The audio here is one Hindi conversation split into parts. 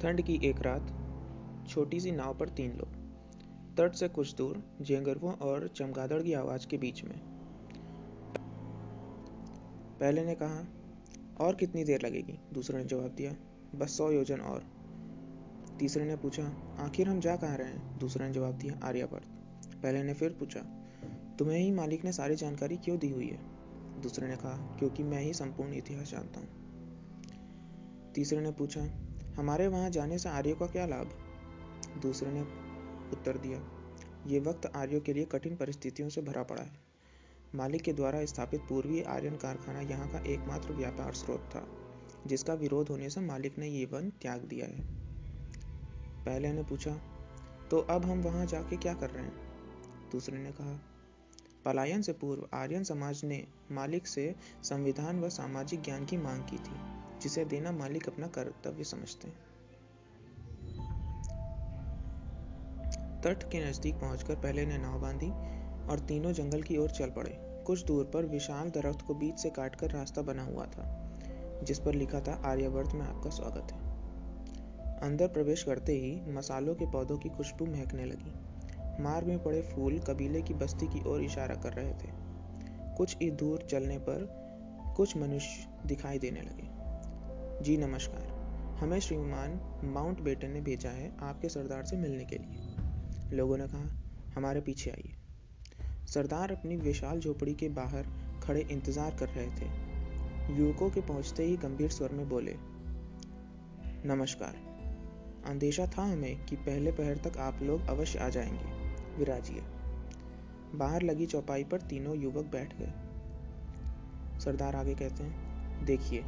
ठंड की एक रात, छोटी सी नाव पर तीन लोग। तट से कुछ दूर, जेंगरवों और चमगादड़ की आवाज़ के बीच में। पहले ने कहा, और कितनी देर लगेगी? दूसरे ने जवाब दिया, बस सौ योजन और। तीसरे ने पूछा, आखिर हम जा कहाँ रहे हैं? दूसरे ने जवाब दिया, आर्यावर्त। पहले ने फिर पूछा, तुम्हें ही मालिक ने सारी जानकारी क्यों दी हुई है? दूसरे ने कहा, क्योंकि मैं ही संपूर्ण इतिहास जानता हूँ। तीसरे ने पूछा हमारे वहाँ जाने से आर्यों का क्या लाभ? दूसरे ने उत्तर दिया, ये वक्त आर्यों के लिए कठिन परिस्थितियों से भरा पड़ा है। मालिक के द्वारा स्थापित पूर्वी आर्यन कारखाना यहाँ का एकमात्र व्यापार स्रोत था, जिसका विरोध होने से मालिक ने ये वन त्याग दिया है। पहले ने पूछा तो अब हम वहाँ जाके क्या कर रहे हैं? दूसरे ने कहा, पलायन से पूर्व आर्यन समाज ने मालिक से संविधान व सामाजिक ज्ञान की मांग की थी। जिसे देना मालिक अपना कर्तव्य समझते हैं। तट के नज़दीक पहुंचकर पहले ने नाव बांधी और तीनों जंगल की ओर चल पड़े। कुछ दूर पर विशाल दरख्त को बीच से काटकर रास्ता बना हुआ था, जिस पर लिखा था, आर्यवर्त में आपका स्वागत है। अंदर प्रवेश करते ही मसालों के पौधों की खुशबू महकने लगी। मार्ग में पड़े फूल कबीले की बस्ती की ओर इशारा कर रहे थे। कुछ ही दूर चलने पर कुछ मनुष्य दिखाई देने लगे। जी नमस्कार। हमें श्रीमान माउंट बेटन ने भेजा है आपके सरदार से मिलने के लिए। लोगों ने कहा, हमारे पीछे आइए। सरदार अपनी विशाल झोपड़ी के बाहर खड़े इंतज़ार कर रहे थे। युवकों के पहुँचते ही गंभीर स्वर में बोले, नमस्कार। अंदेशा था हमें कि पहले पहर तक आप लोग अवश्य आ जाएँगे। विराजिए। बाहर लगी चौपाई पर तीनों युवक बैठ गए। सरदार आगे कहते हैं, देखिए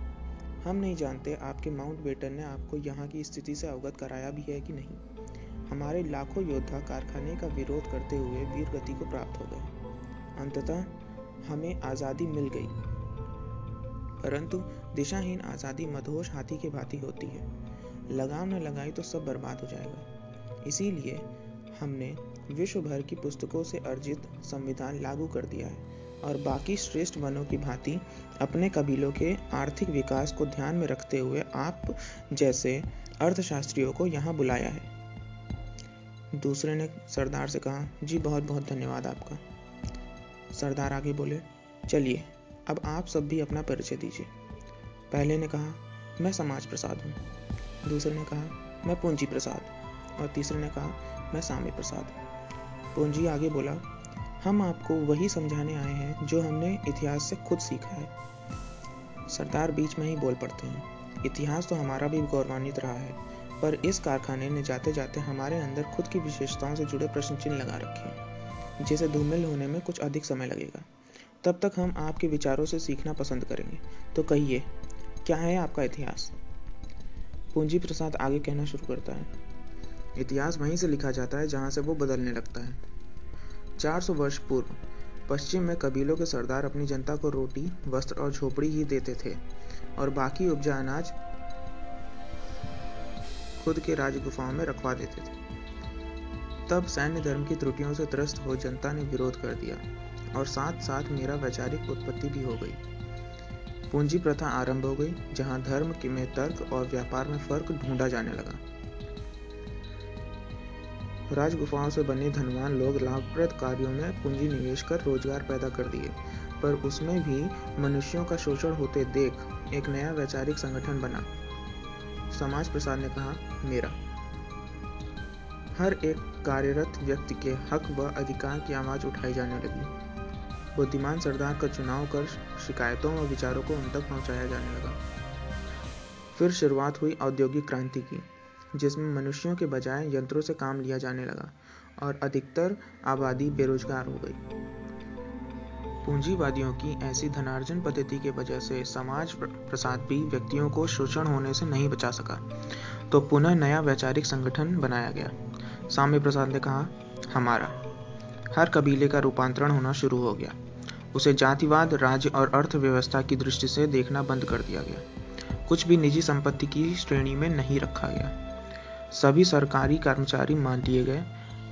हम नहीं जानते आपके माउंट बेटन ने आपको यहाँ की स्थिति से अवगत कराया भी है कि नहीं। हमारे लाखों योद्धा कारखाने का विरोध करते हुए वीर गति को प्राप्त हो गए। अंततः हमें आज़ादी मिल गई। परंतु दिशाहीन आज़ादी मधोश हाथी के भांति होती है। लगाम न लगाई तो सब बर्बाद हो जाएगा। इसीलिए हमने विश्व भर की पुस्तकों से अर्जित संविधान लागू कर दिया है। और बाकी श्रेष्ठ वनों की भांति अपने कबीलों के आर्थिक विकास को ध्यान में रखते हुए आप जैसे अर्थशास्त्रियों को यहाँ बुलाया है। दूसरे ने सरदार से कहा, जी बहुत बहुत धन्यवाद आपका। सरदार आगे बोले, चलिए, अब आप सब भी अपना परिचय दीजिए। पहले ने कहा, मैं समाज प्रसाद हूँ। दूसरे ने कहा, मैं पूंजी प्रसाद। और तीसरे ने कहा, मैं सामी प्रसाद पूंजी आगे बोला हम आपको वही समझाने आए हैं जो हमने इतिहास से खुद सीखा है। सरदार बीच में ही बोल पड़ते हैं, इतिहास तो हमारा भी गौरवान्वित रहा है, पर इस कारखाने ने जाते जाते हमारे अंदर खुद की विशेषताओं से जुड़े प्रश्न चिन्ह लगा रखे हैं, जिसे धूमिल होने में कुछ अधिक समय लगेगा। तब तक हम आपके विचारों से सीखना पसंद करेंगे। तो कहिए, क्या है आपका इतिहास? पूंजी प्रसाद आगे कहना शुरू करता है, इतिहास वहीं से लिखा जाता है जहाँ से वो बदलने लगता है। 400 वर्ष पूर्व, पश्चिम में कबीलों के सरदार अपनी जनता को रोटी, वस्त्र और झोपड़ी ही देते थे, और बाकी उपजा अनाज खुद के राज गुफाओं में रखवा देते थे। तब सैन्य धर्म की त्रुटियों से त्रस्त हो जनता ने विरोध कर दिया, और साथ साथ मेरा वैचारिक उत्पत्ति भी हो गई। पूंजी प्रथा आरंभ हो गई, जहाँ धर्म में तर्क और व्यापार में फ़र्क ढूंढा जाने लगा। राज गुफाओं से बने धनवान लोग लाभप्रद कार्यों में पूंजी निवेश कर रोज़गार पैदा कर दिए। पर उसमें भी मनुष्यों का शोषण होते देख एक नया वैचारिक संगठन बना। समाज प्रसाद ने कहा, मेरा। हर एक कार्यरत व्यक्ति के हक व अधिकार की आवाज़ उठाई जाने लगी। बुद्धिमान सरदार का चुनाव कर शिकायतों व विचारों को उन तक पहुँचाया जाने लगा। फिर शुरुआत हुई औद्योगिक क्रांति की। जिसमें मनुष्यों के बजाय यंत्रों से काम लिया जाने लगा और अधिकतर आबादी बेरोजगार हो गई। पूंजीवादियों की ऐसी धनार्जन पद्धति के वजह से समाज प्रसाद भी व्यक्तियों को शोषण होने से नहीं बचा सका। तो पुनः नया वैचारिक संगठन बनाया गया। साम्य प्रसाद ने कहा, हमारा। हर कबीले का रूपांतरण होना शुरू हो गया। उसे जातिवाद, राज्य और अर्थव्यवस्था की दृष्टि से देखना बंद कर दिया गया। कुछ भी निजी संपत्ति की श्रेणी में नहीं रखा गया। सभी सरकारी कर्मचारी मान लिए गए,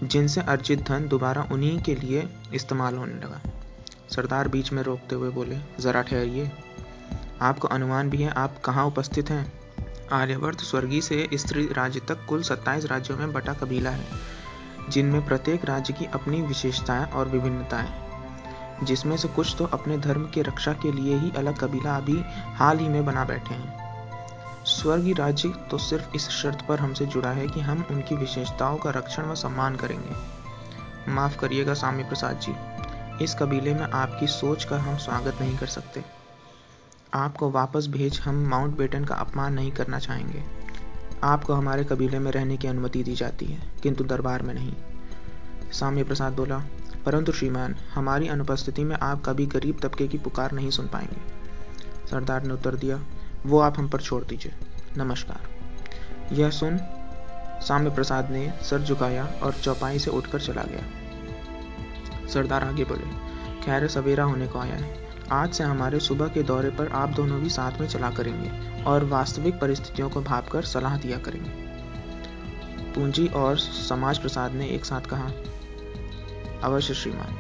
जिनसे अर्जित धन दोबारा उन्हीं के लिए इस्तेमाल होने लगा। सरदार बीच में रोकते हुए बोले, ज़रा ठहरिए। आपको अनुमान भी है आप कहाँ उपस्थित हैं? आर्यवर्त स्वर्गीय से स्त्री राज्य तक कुल 27 राज्यों में बटा कबीला है, जिनमें प्रत्येक राज्य की अपनी विशेषताएँ और विभिन्नताएँ। जिसमें से कुछ तो अपने धर्म की रक्षा के लिए ही अलग कबीला अभी हाल ही में बना बैठे हैं। स्वर्गीय राज्य तो सिर्फ़ इस शर्त पर हमसे जुड़ा है कि हम उनकी विशेषताओं का रक्षण व सम्मान करेंगे। माफ़ करिएगा स्वामी प्रसाद जी, इस कबीले में आपकी सोच का हम स्वागत नहीं कर सकते। आपको वापस भेज हम माउंट बेटन का अपमान नहीं करना चाहेंगे। आपको हमारे कबीले में रहने की अनुमति दी जाती है, किंतु दरबार में नहीं। साम्य प्रसाद बोला, परंतु श्रीमान, हमारी अनुपस्थिति में आप कभी गरीब तबके की पुकार नहीं सुन पाएँगे। सरदार ने उत्तर दिया वो आप हम पर छोड़ दीजिए। नमस्कार। यह सुन साम्य प्रसाद ने सर झुकाया और चौपाई से उठकर चला गया। सरदार आगे बोले, खैर, सवेरा होने को आया है। आज से हमारे सुबह के दौरे पर आप दोनों भी साथ में चला करेंगे और वास्तविक परिस्थितियों को भापकर सलाह दिया करेंगे। पूंजी और समाज प्रसाद ने एक साथ कहा, अवश्य श्रीमान।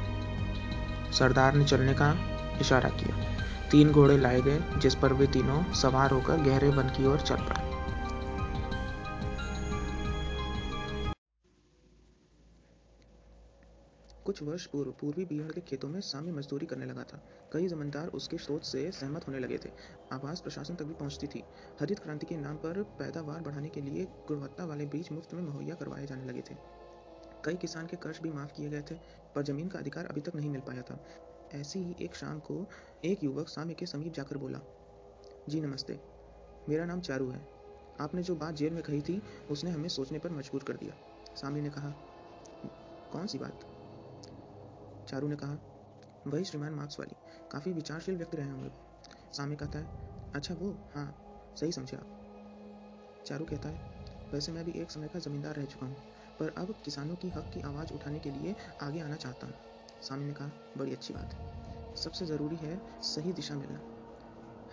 सरदार ने चलने का इशारा किया। तीन घोड़े लाए गए, जिस पर वे तीनों सवार होकर गहरे वन की ओर चल पड़े। कुछ वर्ष पूर्व, पूर्वी बिहार के खेतों में सामी मजदूरी करने लगा था। कई जमींदार उसके सोच से सहमत होने लगे थे। आवाज़ प्रशासन तक भी पहुँचती थी। हरित क्रांति के नाम पर पैदावार बढ़ाने के लिए गुणवत्ता वाले बीज मुफ़्त में मुहैया करवाए जाने लगे थे। कई किसान के कर्ज भी माफ़ किए गए थे, पर ज़मीन का अधिकार अभी तक नहीं मिल पाया था। ऐसी ही एक शाम को एक युवक सामी के समीप जाकर बोला, जी नमस्ते, मेरा नाम चारू है। आपने जो बात जेल में कही थी, उसने हमें सोचने पर मजबूर कर दिया। सामी ने कहा, कौन सी बात? चारू ने कहा, वही श्रीमान मार्क्स वाली काफ़ी विचारशील व्यक्ति रहे होंगे सामी कहता है अच्छा वो हाँ सही समझे आप। चारू कहता है, वैसे मैं भी एक समय का ज़मींदार रह चुका हूँ, पर अब किसानों की हक की आवाज़ उठाने के लिए आगे आना चाहता हूँ। सामी ने कहा बड़ी अच्छी बात है। सबसे ज़रूरी है सही दिशा मिलना।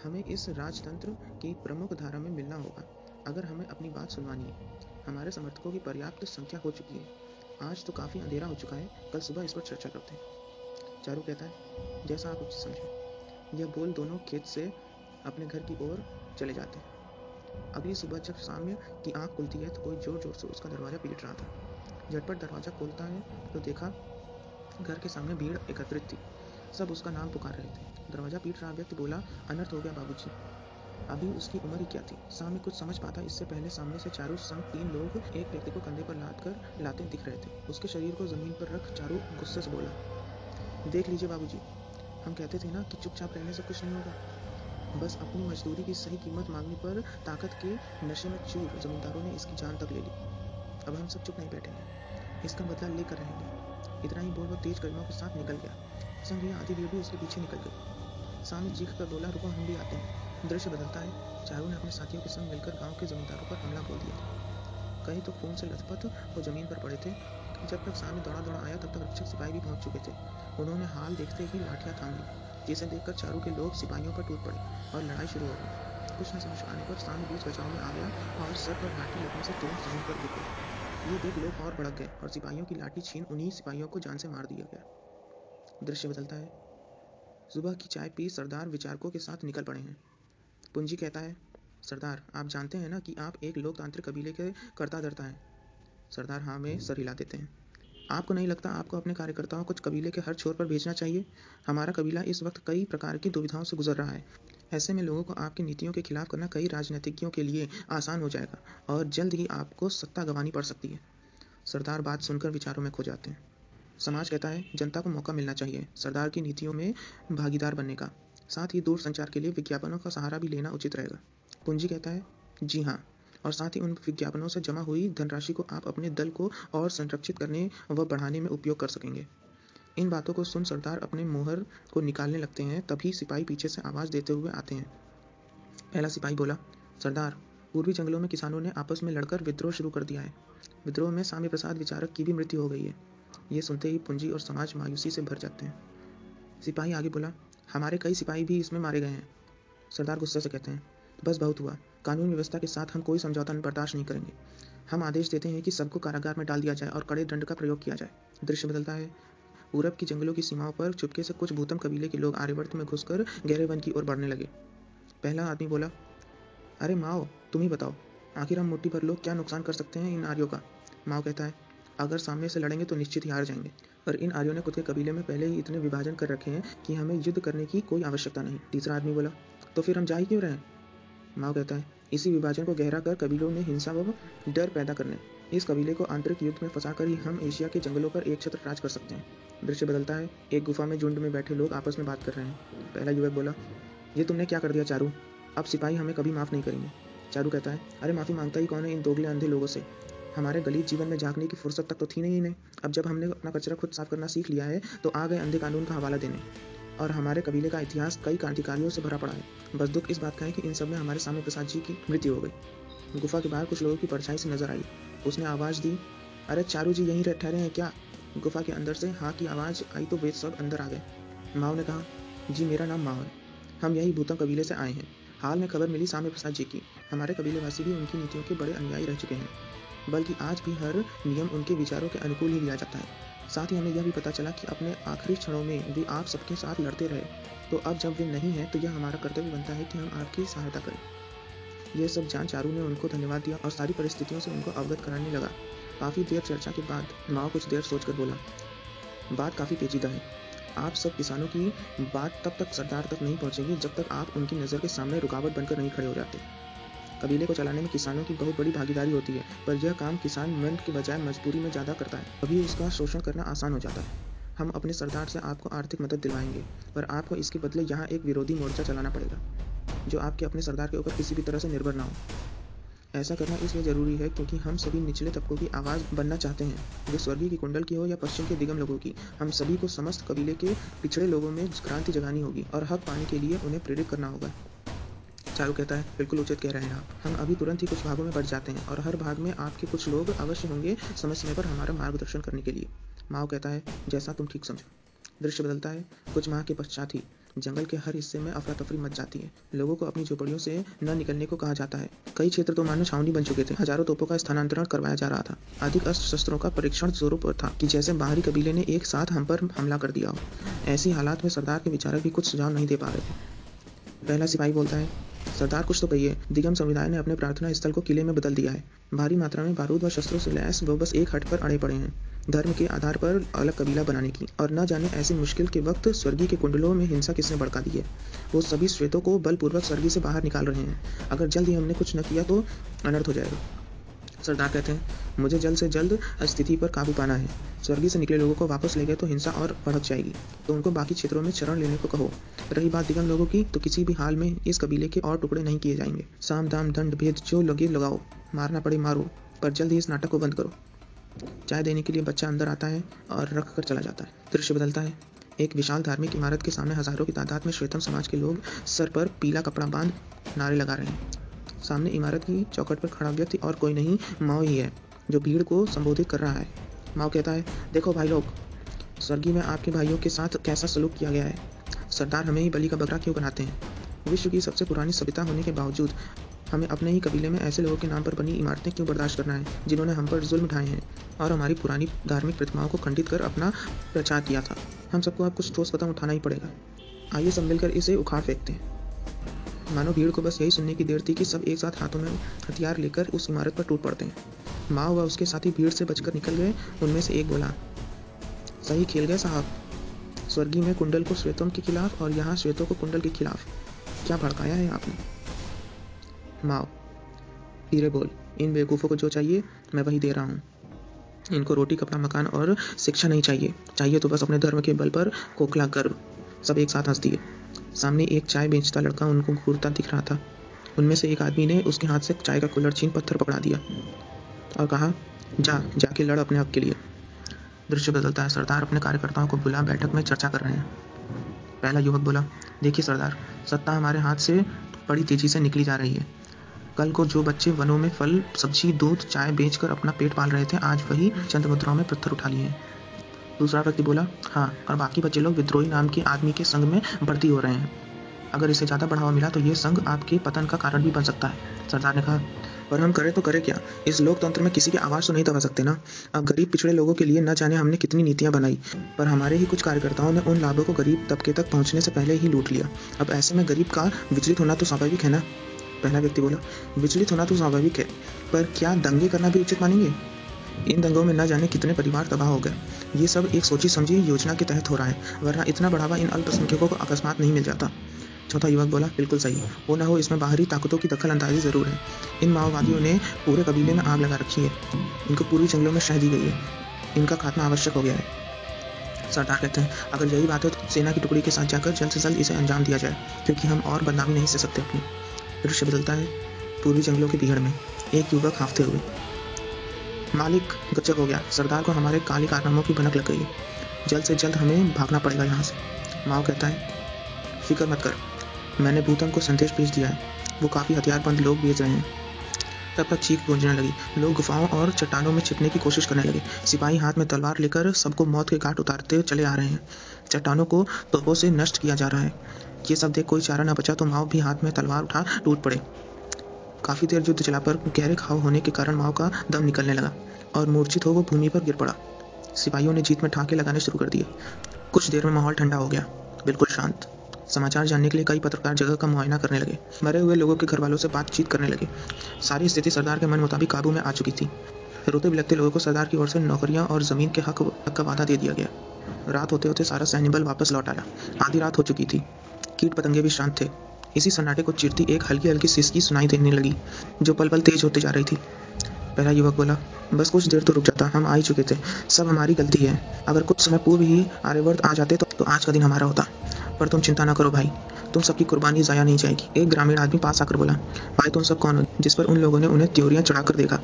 हमें इस राजतंत्र की प्रमुख धारा में मिलना होगा। अगर हमें अपनी बात सुनवानी है, हमारे समर्थकों की पर्याप्त संख्या हो चुकी है। आज तो काफ़ी अंधेरा हो चुका है। कल सुबह इस पर चर्चा करते हैं। चारू कहता है, जैसा आप उचित समझे। यह बोल दोनों खेत से अपने घर की ओर चले जाते हैं। अगली सुबह जब साम्य की आँख खुलती है तो कोई ज़ोर ज़ोर से उसका दरवाज़ा पीट रहा था। झटपट दरवाज़ा खोलता है तो देखा घर के सामने भीड़ एकत्रित थी। सब उसका नाम पुकार रहे थे। दरवाज़ा पीट रहा व्यक्ति बोला, अनर्थ हो गया बाबूजी। अभी उसकी उम्र ही क्या थी? सामने कुछ समझ पाता, इससे पहले सामने से चारू संग तीन लोग एक व्यक्ति को कंधे पर लाद कर लाते दिख रहे थे। उसके शरीर को ज़मीन पर रख चारू गुस्से से बोला, देख लीजिए बाबूजी, हम कहते थे ना कि चुपचाप रहने से कुछ नहीं होगा। बस अपनी मजदूरी की सही कीमत मांगने पर ताकत के नशे में चूर जमींदारों ने इसकी जान तक ले ली। अब हम सब चुप नहीं बैठेंगे। इसका बदला लेकर रहेंगे। इतना ही बोल वो तेज कदमों के साथ निकल गया। संग ही आधी भीड़ भी उसके पीछे निकल गई। सामने चीख कर बोला, रुको, हम भी आते हैं। दृश्य बदलता है। चारू ने अपने साथियों के संग मिलकर गाँव के जमींदारों पर हमला बोल दिया कई तो खून से लथपथ वो ज़मीन पर पड़े थे। जब तक सामने दौड़ा दौड़ा आया, तब तक रक्षक सिपाही भी पहुँच चुके थे। उन्होंने हाल देखते ही लाठियाँ थाम ली, जिसे देखकर चारू के लोग सिपाहियों पर टूट पड़े और लड़ाई शुरू हो गई। कुछ न समझ पाने पर सामने बीच बचाव में आ गया और सर पर लाठी लगने से तुरंत ज़मीन पर गिर गया ये देख लोग और भड़क गए और सिपाहियों की लाठी छीन उन्हीं सिपाहियों को जान से मार दिया गया। दृश्य बदलता है। सुबह की चाय पी सरदार विचारकों के साथ निकल पड़े हैं। पुंजी कहता है, सरदार, आप जानते हैं ना कि आप एक लोकतांत्रिक कबीले के करता धरता हैं। सरदार हाँ में सर हिला देते हैं। आपको नहीं लगता आपको अपने कार्यकर्ताओं को कुछ कबीले के हर छोर पर भेजना चाहिए? हमारा कबीला इस वक्त कई प्रकार की दुविधाओं से गुजर रहा है। ऐसे में लोगों को आपकी नीतियों के खिलाफ करना कई राजनीतिज्ञों के लिए आसान हो जाएगा और जल्द ही आपको सत्ता गंवानी पड़ सकती है। सरदार, बात सुनकर विचारों में खो जाते हैं। समाज कहता है, जनता को मौका मिलना चाहिए सरदार की नीतियों में भागीदार बनने का। साथ ही दूर संचार के लिए विज्ञापनों का सहारा भी लेना उचित रहेगा। पूंजी कहता है, जी हाँ। और साथ ही उन विज्ञापनों से जमा हुई धनराशि को आप अपने दल को और संरक्षित करने व बढ़ाने में उपयोग कर सकेंगे। इन बातों को सुन सरदार अपने मोहर को निकालने लगते हैं, तभी सिपाही पीछे से आवाज़ देते हुए आते हैं। पहला सिपाही बोला, सरदार, पूर्वी जंगलों में किसानों ने आपस में लड़कर विद्रोह शुरू कर दिया है। विद्रोह में स्वामी प्रसाद विचारक की भी मृत्यु हो गई है। ये सुनते ही पूंजी और समाज मायूसी से भर जाते हैं। सिपाही आगे बोला, हमारे कई सिपाही भी इसमें मारे गए हैं। सरदार गुस्से से कहते हैं, बस बहुत हुआ। कानून व्यवस्था के साथ हम कोई समझौता बर्दाश्त नहीं करेंगे। हम आदेश देते हैं कि सबको कारागार में डाल दिया जाए और कड़े दंड का प्रयोग किया जाए। दृश्य बदलता है। पूरब की जंगलों की सीमाओं पर चुपके से कुछ भूतम कबीले के लोग आर्यवर्त में घुसकर गहरे वन की ओर बढ़ने लगे। पहला आदमी बोला, अरे माओ, तुम ही बताओ, आखिर हम मुट्ठी भर लोग क्या नुकसान कर सकते हैं इन आर्यों का? माओ कहता है, अगर सामने से लड़ेंगे तो निश्चित ही हार जाएँगे। पर इन आर्यों ने खुद के कबीले में पहले ही इतने विभाजन कर रखे हैं कि हमें युद्ध करने की कोई आवश्यकता नहीं। तीसरा आदमी बोला तो फिर हम जा ही क्यों रहे माओ कहता है इसी विभाजन को गहरा कर कबीलों में हिंसा व डर पैदा करने। इस कबीले को आंतरिक युद्ध में फंसाकर ही हम एशिया के जंगलों पर एक छत्र राज कर सकते हैं। दृश्य बदलता है। एक गुफा में झुंड में बैठे लोग आपस में बात कर रहे हैं। पहला युवक बोला, ये तुमने क्या कर दिया चारू? अब सिपाही हमें कभी माफ़ नहीं करेंगे। चारू कहता है, अरे माफ़ी माँगता ही कौन है इन दोगले अंधे लोगों से? हमारे गलीब जीवन में जागने की फुर्सत तक तो थी नहीं इन्हें। अब जब हमने अपना कचरा खुद साफ़ करना सीख लिया है तो आ गए अंधे कानून का हवाला देने। और हमारे कबीले का इतिहास कई क्रांतिकारियों से भरा पड़ा है। बस दुख इस बात का है कि इन सब में हमारे सामने प्रसाद जी की मृत्यु हो गई। गुफा के बाहर कुछ लोगों की परछाई से नज़र आई। उसने आवाज़ दी, अरे चारू जी यहीं ठहरे हैं क्या? गुफा के अंदर से हाँ की आवाज़ आई तो वे सब अंदर आ गए। माओ ने कहा, जी मेरा नाम माओ है। हम यही भूतम कबीले से आए हैं। हाल में खबर मिली साम्य प्रसाद जी की। हमारे कबीलेवासी भी उनकी नीतियों के बड़े अनुयायी रह चुके हैं। बल्कि आज भी हर नियम उनके विचारों के अनुकूल ही लिया जाता है। साथ ही हमें यह भी पता चला कि अपने आखिरी क्षणों में वे आप सबके साथ लड़ते रहे। तो अब जब वे नहीं हैं तो यह हमारा कर्तव्य बनता है कि हम आपकी सहायता करें। यह सब जान चारू ने उनको धन्यवाद दिया और सारी परिस्थितियों से उनको अवगत कराने लगा। काफ़ी देर चर्चा के बाद माओ कुछ देर सोचकर बोला, बात काफ़ी पेचीदा है। आप सब किसानों की बात तब तक सरदार तक नहीं पहुंचेगी जब तक आप उनकी नज़र के सामने रुकावट बनकर नहीं खड़े हो जाते। कबीले को चलाने में किसानों की बहुत बड़ी भागीदारी होती है, पर यह काम किसान मन के बजाय मजबूरी में ज़्यादा करता है। अभी इसका शोषण करना आसान हो जाता है। हम अपने सरदार से आपको आर्थिक मदद दिलवाएँगे, पर आपको इसके बदले यहाँ एक विरोधी मोर्चा चलाना पड़ेगा, जो आपके अपने सरदार के ऊपर किसी भी तरह से निर्भर ना हो। ऐसा करना इसलिए ज़रूरी है क्योंकि हम सभी निचले तबकों की आवाज़ बनना चाहते हैं। वे स्वर्गीय की कुंडल की हो या पश्चिम के दिगम लोगों की, हम सभी को समस्त कबीले के पिछड़े लोगों में क्रांति जगानी होगी और हक पाने के लिए उन्हें प्रेरित करना होगा। चारू कहता है। बिल्कुल उचित कह रहे हैं आप। हम अभी तुरंत ही कुछ भागों में बढ़ जाते हैं और हर भाग में आपके कुछ लोग अवश्य होंगे समय समय पर हमारा मार्गदर्शन करने के लिए। माओ कहता है, जैसा तुम ठीक समझो। दृश्य बदलता है। कुछ माह के पश्चात ही जंगल के हर हिस्से में अफरा तफरी मच जाती है। लोगों को अपनी झोपड़ियों से न निकलने को कहा जाता है। कई क्षेत्र तो मानो छावनी बन चुके थे। हज़ारों तोपों का स्थानांतरण करवाया जा रहा था। अधिक अस्त्र शस्त्रों का परीक्षण पर था कि जैसे बाहरी कबीले ने एक साथ हम पर हमला कर दिया हो। ऐसी हालात में सरदार के विचारक भी कुछ सुझाव नहीं दे पा रहे थे। पहला सिपाही बोलता है, सरदार, कुछ तो कहिए। दिगम समुदाय ने अपने प्रार्थना स्थल को किले में बदल दिया है। भारी मात्रा में बारूद व शस्त्रों से लैस वो बस एक हट पर अड़े पड़े हैं। धर्म के आधार पर अलग कबीला बनाने की। और न जाने ऐसे मुश्किल के वक्त स्वर्गीय के कुंडलों में हिंसा किसने भड़का दी है? वो सभी श्वेतों को बलपूर्वक स्वर्गीय से बाहर निकाल रहे हैं। अगर जल्द ही हमने कुछ न किया तो अनर्थ हो जाएगा। सरदार कहते हैं, मुझे जल्द से जल्द स्थिति पर काबू पाना है। स्वर्गीय से निकले लोगों को वापस ले गए तो हिंसा और भड़क जाएगी। तो उनको बाकी क्षेत्रों में शरण लेने को कहो। रही बात दिगम लोगों की तो किसी भी हाल में इस कबीले के और टुकड़े नहीं किए जाएँगे। साम, दाम, दंड, भेद, जो लगे लगाओ। मारना पड़े, मारो। पर जल्द ही इस नाटक को बंद करो। चाय देने के लिए बच्चा अंदर आता है और रख कर चला जाता है। दृश्य बदलता है। एक विशाल धार्मिक इमारत के सामने हज़ारों की तादाद में श्वेतम समाज के लोग सर पर पीला कपड़ा बाँध नारे लगा रहे हैं। सामने इमारत की चौकट पर खड़ा व्यक्ति और कोई नहीं, माओ ही है, जो भीड़ को संबोधित कर रहा है। माओ कहता है, देखो भाई लोग, स्वर्गीय में आपके भाइयों के साथ कैसा सलूक किया गया है। सरदार हमें ही बलि का बकरा क्यों बनाते हैं? विश्व की सबसे पुरानी सभ्यता होने के बावजूद हमें अपने ही कबीले में ऐसे लोगों के नाम पर बनी इमारतें क्यों बर्दाश्त करना है, जिन्होंने हम पर जुल्म उठाए हैं और हमारी पुरानी धार्मिक प्रतिमाओं को खंडित कर अपना प्रचार किया था? हम सबको अब कुछ ठोस कदम उठाना ही पड़ेगा। आइए सब मिलकर इसे उखाड़ फेंकते हैं। मानो भीड़ को बस यही सुनने की देर थी कि सब एक साथ हाथों में हथियार लेकर उस इमारत पर टूट पड़ते हैं। माओ व उसके साथी भीड़ से बचकर निकल गए, उनमें से एक बोला, सही खेल गए साहब। स्वर्गीय में कुंडल को श्वेतों के खिलाफ और यहाँ श्वेतों को कुंडल के खिलाफ। क्या भड़काया है आपने? माओ धीरे बोल, इन बेवकूफ़ों को जो चाहिए, मैं वही दे रहा हूँ। इनको रोटी, कपड़ा, मकान और शिक्षा नहीं चाहिए। चाहिए तो बस अपने धर्म के बल पर कोखला गर्व। सब एक साथ हंस दिए सामने एक चाय बेचता लड़का उनको घूरता दिख रहा था। उनमें से एक आदमी ने उसके हाथ से चाय का कुल्लड़ छीन पत्थर पकड़ा दिया और कहा, जा, जाके लड़ अपने हक के लिए। दृश्य बदलता है। सरदार अपने कार्यकर्ताओं को बुला, बैठक में चर्चा कर रहे हैं। पहला युवक बोला, देखिए सरदार, सत्ता हमारे हाथ से बड़ी तेज़ी से निकली जा रही है। कल को जो बच्चे वनों में फल, सब्ज़ी, दूध, चाय बेचकर अपना पेट पाल रहे थे, आज वही चंद मुद्राओं में पत्थर उठा लिए हैं। दूसरा व्यक्ति बोला हाँ और बाकी बच्चे लोग विद्रोही नाम के आदमी के संग में भर्ती हो रहे हैं। अगर इसे ज़्यादा बढ़ावा मिला तो ये संघ आपके पतन का कारण भी बन सकता है। सरदार ने कहा, पर हम करें तो करें क्या? इस लोकतंत्र में किसी की आवाज़ तो नहीं दबा सकते ना? अब गरीब पिछड़े लोगों के लिए न जाने हमने कितनी नीतियाँ बनाई, पर हमारे ही कुछ कार्यकर्ताओं ने उन लाभों को गरीब तबके तक पहुँचने से पहले ही लूट लिया। अब ऐसे में गरीब का विचलित होना तो स्वाभाविक है ना? पहला व्यक्ति बोला, विचलित होना तो स्वाभाविक है, पर क्या दंगे करना भी उचित मानेंगे? इन दंगों में न जाने कितने परिवार तबाह हो गए। ये सब एक सोची समझी योजना के तहत हो रहा है, वरना इतना बढ़ावा इन अल्पसंख्यकों को अकस्मात नहीं मिल जाता। चौथा युवक बोला, बिल्कुल सही वो ना हो, इसमें बाहरी ताकतों की दखल अंदाजी ज़रूर है। इन माओवादियों ने पूरे कबीले में आग लगा रखी है। इनको पूर्वी जंगलों में शह दी गई है। इनका खात्मा आवश्यक हो गया है। सरदार कहते हैं, अगर यही बात है तो सेना की टुकड़ी के साथ जाकर जल्द से जल्द इसे अंजाम दिया जाए, क्योंकि हम और बदनामी नहीं सह सकते अपनी। दृश्य बदलता है पूर्वी जंगलों की भीड़ में एक युवक हाफते हुए। मालिक गचक हो गया। सरदार को हमारे काली कारनामों की भनक लग गई। जल्द से जल्द हमें भागना पड़ेगा यहाँ से। माओ कहता है, फ़िक्र मत कर। मैंने भूतम को संदेश भेज दिया है। वो काफ़ी हथियारबंद लोग भेज रहे हैं। तब तक चीख गूंजने लगी। लोग गुफाओं और चट्टानों में छिपने की कोशिश करने लगे। सिपाही हाथ में तलवार लेकर सबको मौत के घाट उतारते चले आ रहे हैं। चट्टानों को तोपों से नष्ट किया जा रहा है। ये सब देख कोई चारा न बचा तो माओ भी हाथ में तलवार उठा टूट पड़े। काफ़ी देर युद्ध चला पर गहरे घाव होने के कारण माओ का दम निकलने लगा और मूर्छित हो वो भूमि पर गिर पड़ा। सिपाहियों ने जीत में ठाके लगाने शुरू कर दिए। कुछ देर में माहौल ठंडा हो गया। बिल्कुल शांत। समाचार जानने के लिए कई पत्रकार जगह का मुआयना करने लगे। मरे हुए लोगों के घर वालों से बातचीत करने लगे। सारी स्थिति सरदार के मन मुताबिक काबू में आ चुकी थी। रोते बिलखते लोगों को सरदार की ओर से नौकरियाँ और ज़मीन के हक हक का वादा दे दिया गया। रात होते होते सारा सैन्य बल वापस लौट आया। आधी रात हो चुकी थी। कीट पतंगे भी शांत थे। इसी सन्नाटे को चिरती एक हल्की हल्की सिसकी सुनाई देने लगी जो पल पल तेज होती जा रही थी। पहला युवक बोला बस कुछ देर तो रुक जाता हम आ ही चुके थे सब हमारी गलती है। अगर कुछ समय पूर्व ही आर्यवर्त आ जाते तो, तो आज का दिन हमारा होता। पर तुम चिंता ना करो भाई तुम सबकी कुर्बानी ज़ाया नहीं जाएगी। एक ग्रामीण आदमी पास आकर बोला भाई तुम सब कौन हो? जिस पर उन लोगों ने उन्हें त्योरियाँ चढ़ाकर देखा।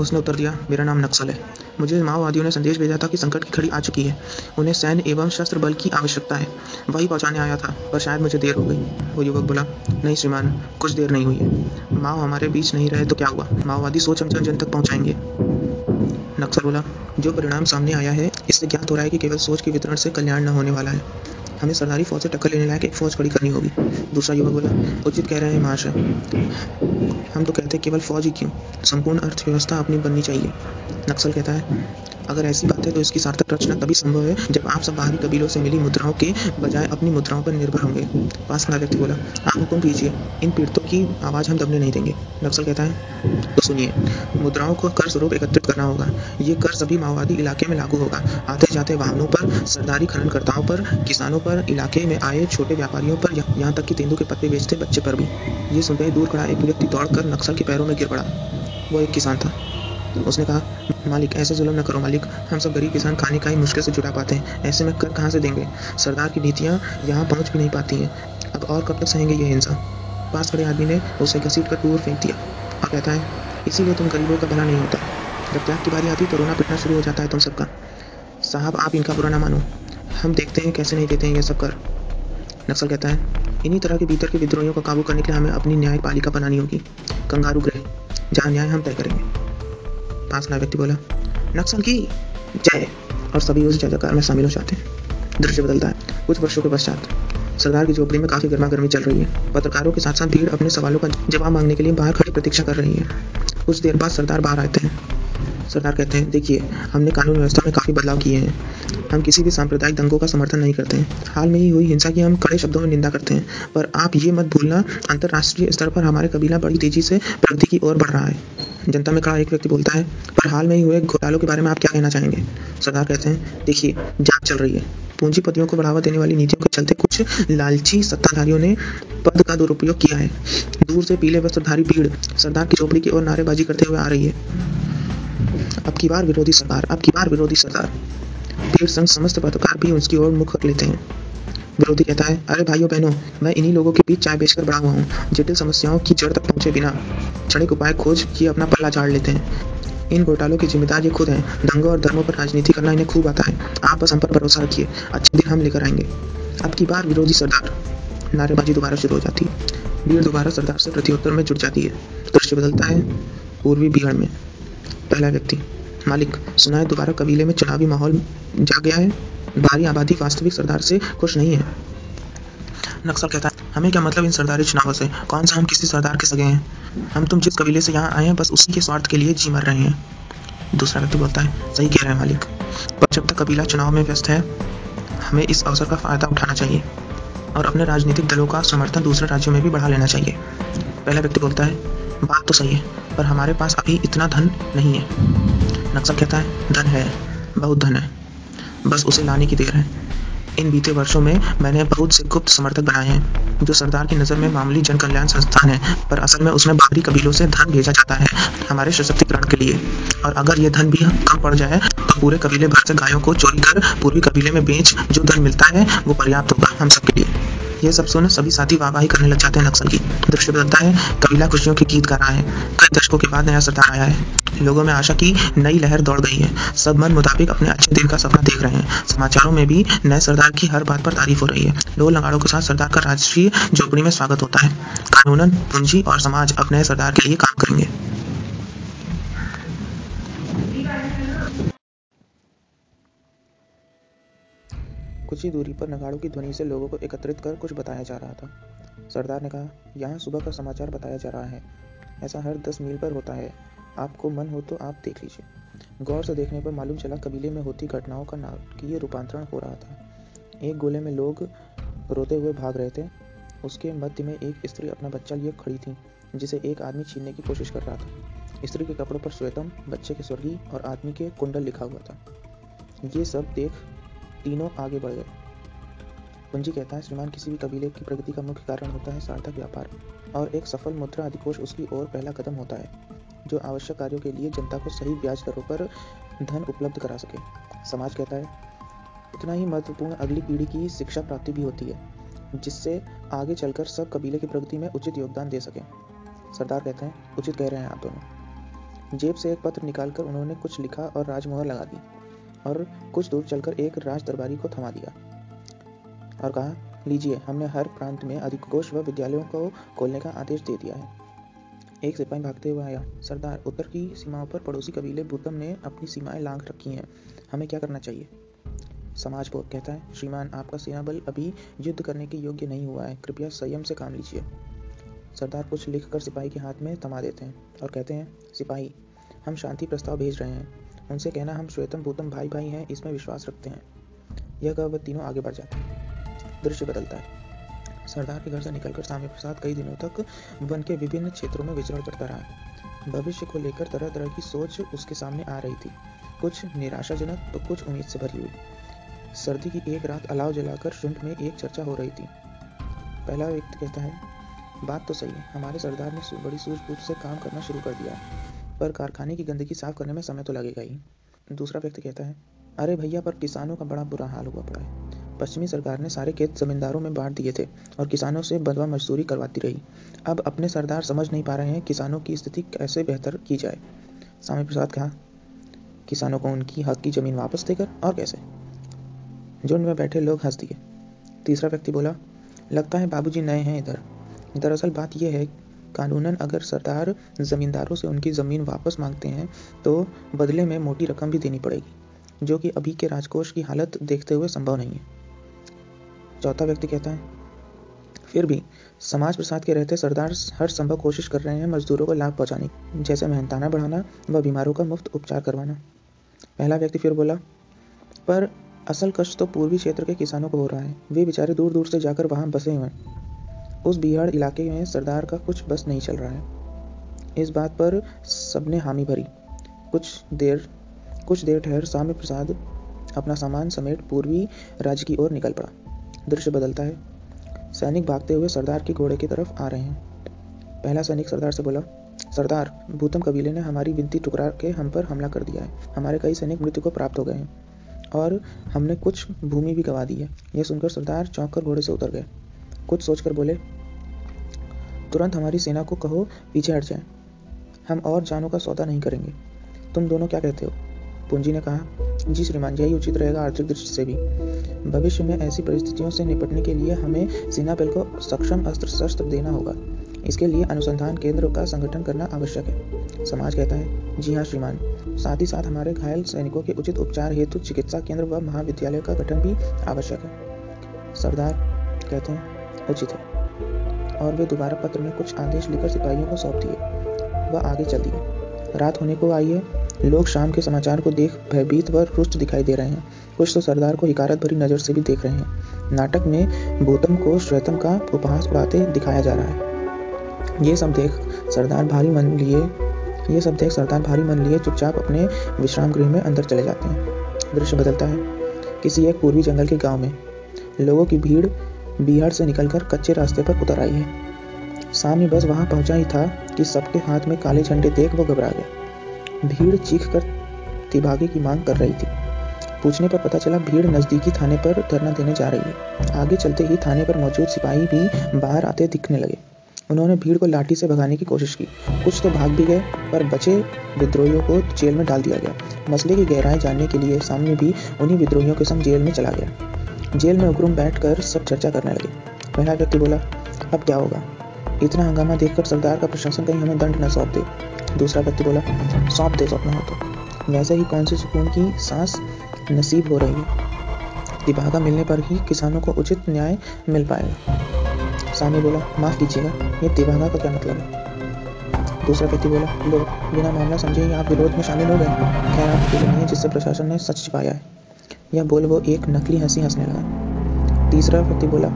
उसने उत्तर दिया, मेरा नाम नक्सल है। मुझे माओवादियों ने संदेश भेजा था कि संकट की घड़ी आ चुकी है। उन्हें सैन्य एवं शस्त्र बल की आवश्यकता है। वही पहुँचाने आया था, पर शायद मुझे देर हो गई। वो युवक बोला, नहीं श्रीमान, कुछ देर नहीं हुई। है माओ हमारे बीच नहीं रहे तो क्या हुआ? माओवादी सोच हम जन जन तक पहुंचाएँगे। नक्सल बोला जो परिणाम सामने आया है, इससे ज्ञात हो रहा है कि केवल सोच के वितरण से कल्याण न होने वाला है। हमें सरदारी फौज से टक्कर लेने लायक एक फौज खड़ी करनी होगी। दूसरा युवक बोला, उचित कह रहे हैं महाशय हम तो कहते हैं, केवल फौज ही क्यों? संपूर्ण अर्थव्यवस्था अपनी बननी चाहिए। नक्सल कहता है अगर ऐसी बात है तो इसकी सार्थक रचना तभी संभव है, जब आप सब बाहरी कबीलों से मिली मुद्राओं के बजाय अपनी मुद्राओं पर निर्भर होंगे। पास व्यक्ति बोला, आप हुक्म कीजिए, इन पीड़ितों की आवाज़ हम दबने नहीं देंगे। नक्सल कहता है तो सुनिए, मुद्राओं को कर स्वरूप एकत्रित करना होगा। ये कर सभी माओवादी इलाके में लागू होगा। आते जाते वाहनों पर, सरदारी खननकर्ताओं पर, किसानों पर, इलाके में आए छोटे व्यापारियों पर यहाँ तक कि तेंदू के पत्ते बेचते बच्चे पर भी। ये सुनते ही दूर खड़ा एक व्यक्ति दौड़कर नक्सल के पैरों में गिर पड़ा। वो एक किसान था। उसने कहा, मालिक, ऐसे जुल्म न करो, मालिक। हम सब गरीब किसान, खाने का ही मुश्किल से जुटा पाते हैं। ऐसे में कर कहाँ से देंगे? सरदार की नीतियाँ यहाँ पहुँच भी नहीं पाती हैं। अब और कब तक सहेंगे ये हिंसा? पास खड़े आदमी ने उसे घसीट कर दूर फेंक दिया। और कहता है, इसीलिए तुम गरीबों का भला नहीं होता। जब त्याग की बारी आती तो रोना पिटना शुरू हो जाता है तुम सबका। साहब, आप इनका बुरा ना मानो। हम देखते हैं कैसे नहीं देते हैं ये सब कर। नक्सल कहता है, इन्हीं तरह के भीतर के विद्रोहियों को काबू करने के लिए हमें अपनी न्यायपालिका बनानी होगी। कंगारू ग्रह, जहाँ न्याय हम तय करेंगे। पास खड़ा व्यक्ति बोला, नक्सल की जय। और सभी उस जयकार में शामिल हो जाते हैं। दृश्य बदलता है। कुछ वर्षों के पश्चात सरदार की झोपड़ी में काफ़ी गर्मा गर्मी चल रही है। पत्रकारों के साथ साथ भीड़ अपने सवालों का जवाब मांगने के लिए बाहर खड़ी प्रतीक्षा कर रही है। कुछ देर बाद सरदार बाहर आते हैं। सरदार कहते हैं, देखिए, हमने कानून व्यवस्था में काफ़ी बदलाव किए हैं। हम किसी भी सांप्रदायिक दंगों का समर्थन नहीं करते हैं। हाल में ही हुई हिंसा की हम कड़े शब्दों में निंदा करते हैं। पर आप ये मत भूलना, अंतर्राष्ट्रीय स्तर पर हमारे कबीला बड़ी तेज़ी से प्रगति की ओर बढ़ रहा है। जनता में खड़ा एक व्यक्ति बोलता है, पर हाल में ही हुए घोटालों के बारे में आप क्या कहना चाहेंगे? सरदार कहते हैं, देखिए, जाँच चल रही है। पूंजीपतियों को बढ़ावा देने वाली नीतियों के चलते कुछ लालची सत्ताधारियों ने पद का दुरुपयोग किया है। दूर से पीले वस्त्रधारी भीड़ सरदार की झोपड़ी की ओर नारेबाजी करते हुए आ रही है। अब की बार विरोधी सरकार अब की बार विरोधी सरकार भीड़ संघ समस्त पत्रकार भी उसकी ओर मुख रख लेते हैं। विरोधी कहता है, अरे भाइयों, बहनों, मैं इन्हीं लोगों के बीच चाय बेचकर बड़ा हुआ हूँ जटिल समस्याओं की जड़ तक पहुँचे बिना क्षणिक उपाय खोज किए अपना पल्ला झाड़ लेते हैं। इन घोटालों के जिम्मेदार ये खुद हैं, दंगों और धर्मों पर राजनीति करना इन्हें खूब आता है। आप बस हम पर भरोसा रखिए, अच्छे दिन हम लेकर आएँगे। अब की बार विरोधी सरदार, नारेबाजी दोबारा शुरू हो जाती है। भीड़ दोबारा सरदार से प्रत्युत्तर में जुट जाती है। दृश्य बदलता है पूर्वी भीड़ में। पहला व्यक्ति, मालिक सुना है दोबारा कबीले में चुनावी माहौल जा गया है। बाहरी आबादी वास्तविक सरदार से खुश नहीं है। नक्सल कहता है, हमें क्या मतलब इन सरदारी चुनावों से? कौन सा हम किसी सरदार के सगे हैं? हम तुम जिस कबीले से यहाँ आए हैं, बस उसी के स्वार्थ के लिए जी मर रहे हैं। दूसरा व्यक्ति बोलता है, सही कह रहे हैं मालिक, पर जब तक कबीला चुनाव में व्यस्त है, हमें इस अवसर का फ़ायदा उठाना चाहिए और अपने राजनीतिक दलों का समर्थन दूसरे राज्यों में भी बढ़ा लेना चाहिए। पहला व्यक्ति बोलता है, बात तो सही है, पर हमारे पास अभी इतना धन नहीं है। नक्सल कहता है, धन है, बहुत धन है। बस उसे लाने की देर है। इन बीते वर्षों में मैंने बहुत से गुप्त समर्थक बनाए हैं, जो सरदार की नज़र में मामूली जन कल्याण संस्थान है, पर असल में उसमें बाहरी कबीलों से धन भेजा जाता है हमारे सशक्तिकरण के लिए। और अगर ये धन भी कम पड़ जाए तो पूरे कबीले भर से गायों को चोरी कर पूर्वी कबीले में बेच जो धन मिलता है, वो पर्याप्त होगा हम सबके लिए। यह सब सुन सभी साथी वाहवाही करने लग जाते हैं नक्सल की। दृश्य बदलता है, कबीला खुशियों के गीत गा रहा है, कई दशकों के बाद नया सरदार आया है। लोगों में आशा की नई लहर दौड़ गई है। सब मन मुताबिक अपने अच्छे दिन का सपना देख रहे हैं। समाचारों में भी नए सरदार की हर बात पर तारीफ़ हो रही है। लोग लगाड़ों के साथ सरदार का राजकीय झोपड़ी में स्वागत होता है। कानूनन, पूंजी और समाज अब नए सरदार के लिए काम करेंगे। कुछ ही दूरी पर नगाड़ों की ध्वनि से लोगों को एकत्रित कर कुछ बताया जा रहा था। सरदार ने कहा, यहाँ सुबह का समाचार बताया जा रहा है। ऐसा हर दस मील पर होता है। आपको मन हो तो आप देख लीजिए। गौर से देखने पर मालूम चला, कबीले में होती घटनाओं का नाटकीय रूपांतरण हो रहा था। एक गोले में लोग रोते हुए भाग रहे थे। उसके मध्य में एक स्त्री अपना बच्चा लिए खड़ी थी, जिसे एक आदमी छीनने की कोशिश कर रहा था। स्त्री के कपड़ों पर श्वेतम, बच्चे के स्वर्गीय और आदमी के कुंडल लिखा हुआ था। ये सब देख तीनों आगे बढ़ गए। पूंजी कहता है, श्रीमान, किसी भी कबीले की प्रगति का मुख्य कारण होता है सार्थक व्यापार और एक सफल मुद्रा अधिकोष, उसकी ओर पहला कदम होता है, जो आवश्यक कार्यों के लिए जनता को सही ब्याज दरों पर धन उपलब्ध करा सके। समाज कहता है उतना ही महत्वपूर्ण अगली पीढ़ी की शिक्षा प्राप्ति भी होती है, जिससे आगे चलकर सब कबीले की प्रगति में उचित योगदान दे सके। सरदार कहते हैं, उचित कह रहे हैं आप दोनों। जेब से एक पत्र निकालकर उन्होंने कुछ लिखा और राजमोहर लगा दी। और कुछ दूर चलकर एक राज दरबारी को थमा दिया और कहा, लीजिए, हमने हर प्रांत में अधिकोष व विद्यालयों को खोलने का आदेश दे दिया है। एक सिपाही भागते हुए आया। सरदार, उत्तर की सीमाओं पर पड़ोसी कबीले भूतम ने अपनी सीमाएँ लांघ रखी हैं। हमें क्या करना चाहिए? समाज बोध कहता है, श्रीमान, आपका सेना बल अभी युद्ध करने के योग्य नहीं हुआ है। कृपया संयम से काम लीजिए। सरदार कुछ लिखकर सिपाही के हाथ में थमा देते हैं और कहते हैं, सिपाही, हम शांति प्रस्ताव भेज रहे हैं। उनसे कहना, हम श्वेतम भूतम भाई भाई हैं, इसमें विश्वास रखते हैं। यह कह वह तीनों आगे बढ़ जाते हैं। दृश्य बदलता है। सरदार के घर से निकलकर स्वामी प्रसाद कई दिनों तक वन के विभिन्न क्षेत्रों में विचरण करता रहा। भविष्य को लेकर तरह तरह की सोच उसके सामने आ रही थी। कुछ निराशाजनक तो कुछ उम्मीद से भरी हुई। सर्दी की एक रात अलाव जलाकर शुंठ में एक चर्चा हो रही थी। पहला व्यक्ति कहता है, बात तो सही है, हमारे सरदार ने बड़ी सूझबूझ से काम करना शुरू कर दिया है। पर कारखाने की गंदगी साफ़ करने में समय तो लगेगा ही। दूसरा व्यक्ति कहता है, अरे भैया, पर किसानों का बड़ा बुरा हाल हुआ पड़ा है। पश्चिमी सरकार ने सारे खेत जमींदारों में बांट दिए थे और किसानों से बदवा मजदूरी करवाती रही। अब अपने सरदार समझ नहीं पा रहे हैं किसानों की स्थिति कैसे बेहतर की जाए। स्वामी प्रसाद कहा, किसानों को उनकी हक की ज़मीन वापस देकर और कैसे? झुंड में बैठे लोग हंस दिए। तीसरा व्यक्ति बोला, लगता है बाबूजी नए हैं इधर। दरअसल बात यह है कानूनन अगर सरदार ज़मींदारों से उनकी ज़मीन वापस मांगते हैं तो बदले में मोटी रकम भी देनी पड़ेगी, जो कि अभी के राजकोष की हालत देखते हुए संभव नहीं है। चौथा व्यक्ति कहता है, फिर भी समाज प्रसाद के रहते सरदार हर संभव कोशिश कर रहे हैं मजदूरों को लाभ पहुँचाने की, जैसे मेहनताना बढ़ाना व बीमारों का मुफ़्त उपचार करवाना। पहला व्यक्ति फिर बोला, पर असल कष्ट तो पूर्वी क्षेत्र के किसानों को हो रहा है, वे बेचारे दूर दूर से जाकर वहाँ बसे हुए हैं। उस बिहार इलाके में सरदार का कुछ बस नहीं चल रहा है। इस बात पर सबने हामी भरी। कुछ देर कुछ देर ठहर साम्य प्रसाद अपना सामान समेट पूर्वी राज्य की ओर निकल पड़ा। दृश्य बदलता है। सैनिक भागते हुए सरदार के घोड़े की तरफ़ आ रहे हैं। पहला सैनिक सरदार से बोला, सरदार, भूतम कबीले ने हमारी विनती टुकरा के हम पर हमला कर दिया है। हमारे कई सैनिक मृत्यु को प्राप्त हो गए हैं और हमने कुछ भूमि भी गवा दी है। यह सुनकर सरदार चौंक कर घोड़े से उतर गए। कुछ सोचकर बोले, तुरंत हमारी सेना को कहो, पीछे हट जाए। हम और जानों का सौदा नहीं करेंगे। तुम दोनों क्या कहते हो? पूंजी ने कहा, जी श्रीमान, यही उचित रहेगा आर्थिक दृष्टि से भी। भविष्य में ऐसी परिस्थितियों से निपटने के लिए हमें सेना बल को सक्षम अस्त्र शस्त्र देना होगा। इसके लिए अनुसंधान केंद्र का संगठन करना आवश्यक है। समाज कहता है, जी हाँ श्रीमान। साथ ही साथ हमारे घायल सैनिकों के उचित उपचार हेतु चिकित्सा केंद्र व महाविद्यालय का गठन भी आवश्यक है। सरदार कहते हैं उचित है। और वे दोबारा पत्र में कुछ आदेश लेकर सिपाहियों को सौंप दिए। वह आगे चल दिए। रात होने को आई है। लोग शाम के समाचार को देख भयभीत व रुष्ट दिखाई दे रहे हैं। कुछ तो सरदार को हिकारत भरी नज़र से भी देख रहे हैं। नाटक में बोतम को श्वेतम का उपहास उड़ाते दिखाया जा रहा है। ये सब देख सरदार भारी मन लिए ये सब देख सरदार भारी मन लिए चुपचाप अपने विश्राम गृह में अंदर चले जाते हैं। दृश्य बदलता है। किसी एक पूर्वी जंगल के गाँव में लोगों की भीड़ बिहार से निकलकर कच्चे रास्ते पर उतर आई है। सामने बस वहाँ पहुँचा ही था कि सबके हाथ में काले झंडे देख वो घबरा गया। भीड़ चीख कर तिभागे की मांग कर रही थी। पूछने पर पता चला भीड़ नजदीकी थाने पर धरना देने जा रही है। आगे चलते ही थाने पर मौजूद सिपाही भी बाहर आते दिखने लगे। उन्होंने भीड़ को लाठी से भगाने की कोशिश की। कुछ तो भाग भी गए, पर बचे विद्रोहियों को जेल में डाल दिया गया। मसले की गहराई जानने के लिए सामने भी उन्हीं विद्रोहियों के संग जेल में चला गया। जेल में उग्रुम बैठकर सब चर्चा करने लगे। पहला व्यक्ति बोला, अब क्या होगा? इतना हंगामा देखकर सरदार का प्रशासन कहीं हमें दंड न सौंप दे। दूसरा व्यक्ति बोला, सौंप दे, सौंपना हो तो। वैसे ही कौन सी सुकून की सांस नसीब हो रही है? दिभागा मिलने पर ही किसानों को उचित न्याय मिल पाएगा। सामी बोला, माफ़ कीजिएगा, ये दिभागा का क्या मतलब है? दूसरा व्यक्ति बोला लो बिना मामला समझे ही आप विरोध में शामिल हो गए। खैर, आप अकेले नहीं जिससे प्रशासन ने सच छिपाया है। यह बोल वो एक नकली हँसी हंसने लगा। तीसरा व्यक्ति बोला,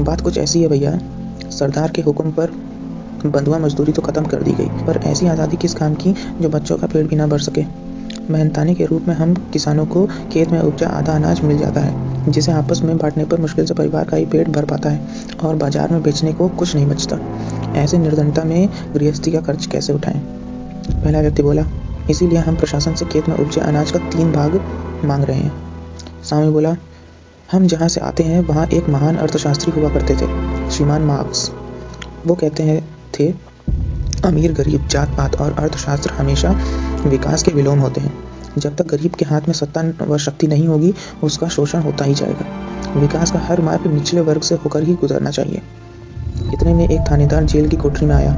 बात कुछ ऐसी है भैया, सरदार के हुक्म पर बंधुआ मजदूरी तो खत्म कर दी गई, पर ऐसी आज़ादी किस काम की जो बच्चों का पेट भी ना भर सके? मेहनतानी के रूप में हम किसानों को खेत में उपजा आधा अनाज मिल जाता है, जिसे आपस में बांटने पर मुश्किल से परिवार का ही पेट भर पाता है और बाज़ार में बेचने को कुछ नहीं बचता। ऐसे निर्धनता में गृहस्थी का खर्च कैसे उठाएँ? पहला व्यक्ति बोला इसीलिए हम प्रशासन से खेत में उपजे अनाज का तीन भाग मांग रहे हैं। स्वामी बोला, हम जहाँ से आते हैं, वहाँ एक महान अर्थशास्त्री हुआ करते थे, श्रीमान मार्क्स। वो कहते हैं, थे, अमीर, गरीब जात पात और अर्थशास्त्र हमेशा विकास के विलोम होते हैं। जब तक गरीब के हाथ में सत्ता व शक्ति नहीं होगी, उसका शोषण होता ही जाएगा। विकास का हर मार्ग निचले वर्ग से होकर ही गुजरना चाहिए। इतने में एक थानेदार जेल की कोठरी में आया।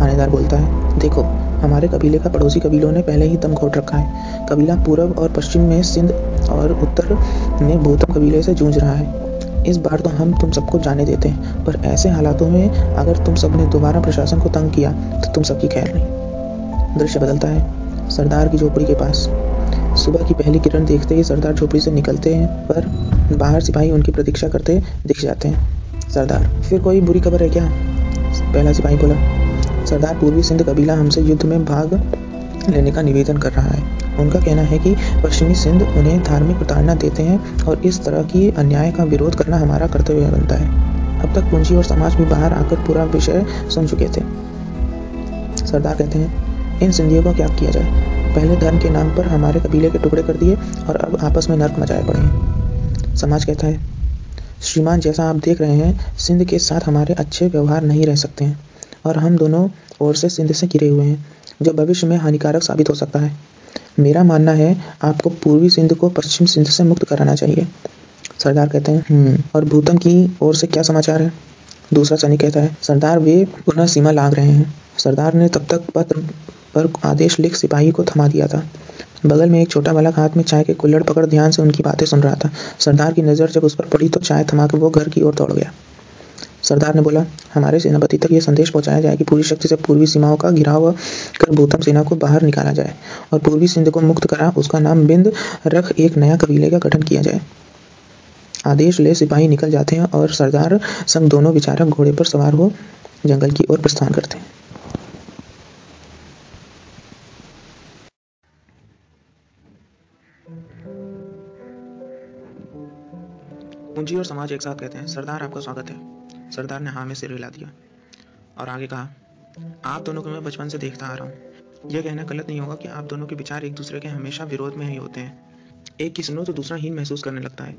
थानेदार बोलता है, देखो हमारे कबीले का पड़ोसी कबीलों ने पहले ही दम घोट रखा है। कबीला पूरब और पश्चिम में सिंध और उत्तर में भूतम कबीले से जूझ रहा है। इस बार तो हम तुम सबको जाने देते हैं, पर ऐसे हालातों में अगर तुम सबने दोबारा प्रशासन को तंग किया तो तुम सबकी खैर नहीं। दृश्य बदलता है, सरदार की झोपड़ी के पास। सुबह की पहली किरण देखते ही सरदार झोपड़ी से निकलते हैं, पर बाहर सिपाही उनकी प्रतीक्षा करते दिख जाते हैं। सरदार, फिर कोई बुरी खबर है क्या? पहला सिपाही बोला सरदार पूर्वी सिंध कबीला हमसे युद्ध में भाग लेने का निवेदन कर रहा है। उनका कहना है कि पश्चिमी सिंध उन्हें धार्मिक प्रताड़ना देते हैं और इस तरह की अन्याय का विरोध करना हमारा कर्तव्य बनता है। अब तक पूंजी और समाज भी बाहर आकर पूरा विषय सुन चुके थे। सरदार कहते हैं, इन सिंधियों का क्या किया जाए? पहले धर्म के नाम पर हमारे कबीले के टुकड़े कर दिए और अब आपस में नर्क मचाए पड़े हैं। समाज कहता है, श्रीमान जैसा आप देख रहे हैं, सिंध के साथ हमारे अच्छे व्यवहार नहीं रह सकते हैं। और हम दोनों ओर से सिंध से घिरे हुए हैं, जो भविष्य में हानिकारक साबित हो सकता है। मेरा मानना है, आपको पूर्वी सिंध को पश्चिम सिंध से मुक्त कराना चाहिए। सरदार कहते हैं हम्म और भूतम की ओर से क्या समाचार है? दूसरा सैनिक कहता है, सरदार, वे पुनः सीमा लांग रहे हैं। सरदार ने तब तक पत्र पर आदेश लिख सिपाही को थमा दिया था। बगल में एक छोटा बालक हाथ में चाय के कुल्लड़ पकड़ ध्यान से उनकी बातें सुन रहा था। सरदार की नज़र जब उस पर पड़ी तो चाय थमा के वो घर की ओर दौड़ गया। सरदार ने बोला, हमारे सेनापति तक यह संदेश पहुँचाया जाए कि पूरी शक्ति से पूर्वी सीमाओं का घिराव कर भूतम सेना को बाहर निकाला जाए और पूर्वी सिंध को मुक्त करा, उसका नाम बिंद रख एक नया कबीले का गठन किया जाए। आदेश ले सिपाही निकल जाते हैं और सरदार संग दोनों विचारक घोड़े पर सवार हो जंगल की ओर प्रस्थान करते हैं। पूंजी और समाज एक साथ कहते हैं। सरदार, आपका स्वागत है। सरदार ने हाँ में सिर हिला दिया और आगे कहा, आप दोनों को मैं बचपन से देखता आ रहा हूँ। यह कहना गलत नहीं होगा कि आप दोनों के विचार एक दूसरे के हमेशा विरोध में ही होते हैं। एक की सुनो तो दूसरा हीन महसूस करने लगता है।